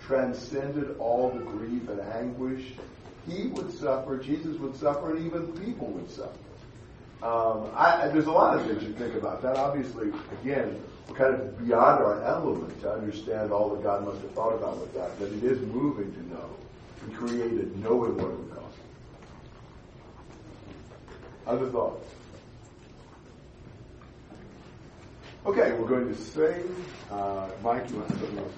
transcended all the grief and anguish. He would suffer, Jesus would suffer, and even people would suffer. Um, I, there's a lot of things you think about that. Obviously, again, we're kind of beyond our element to understand all that God must have thought about with that. But it is moving to know He created knowing what it. Other thoughts? Okay, we're going to sing. Uh, Mike, you want to something else?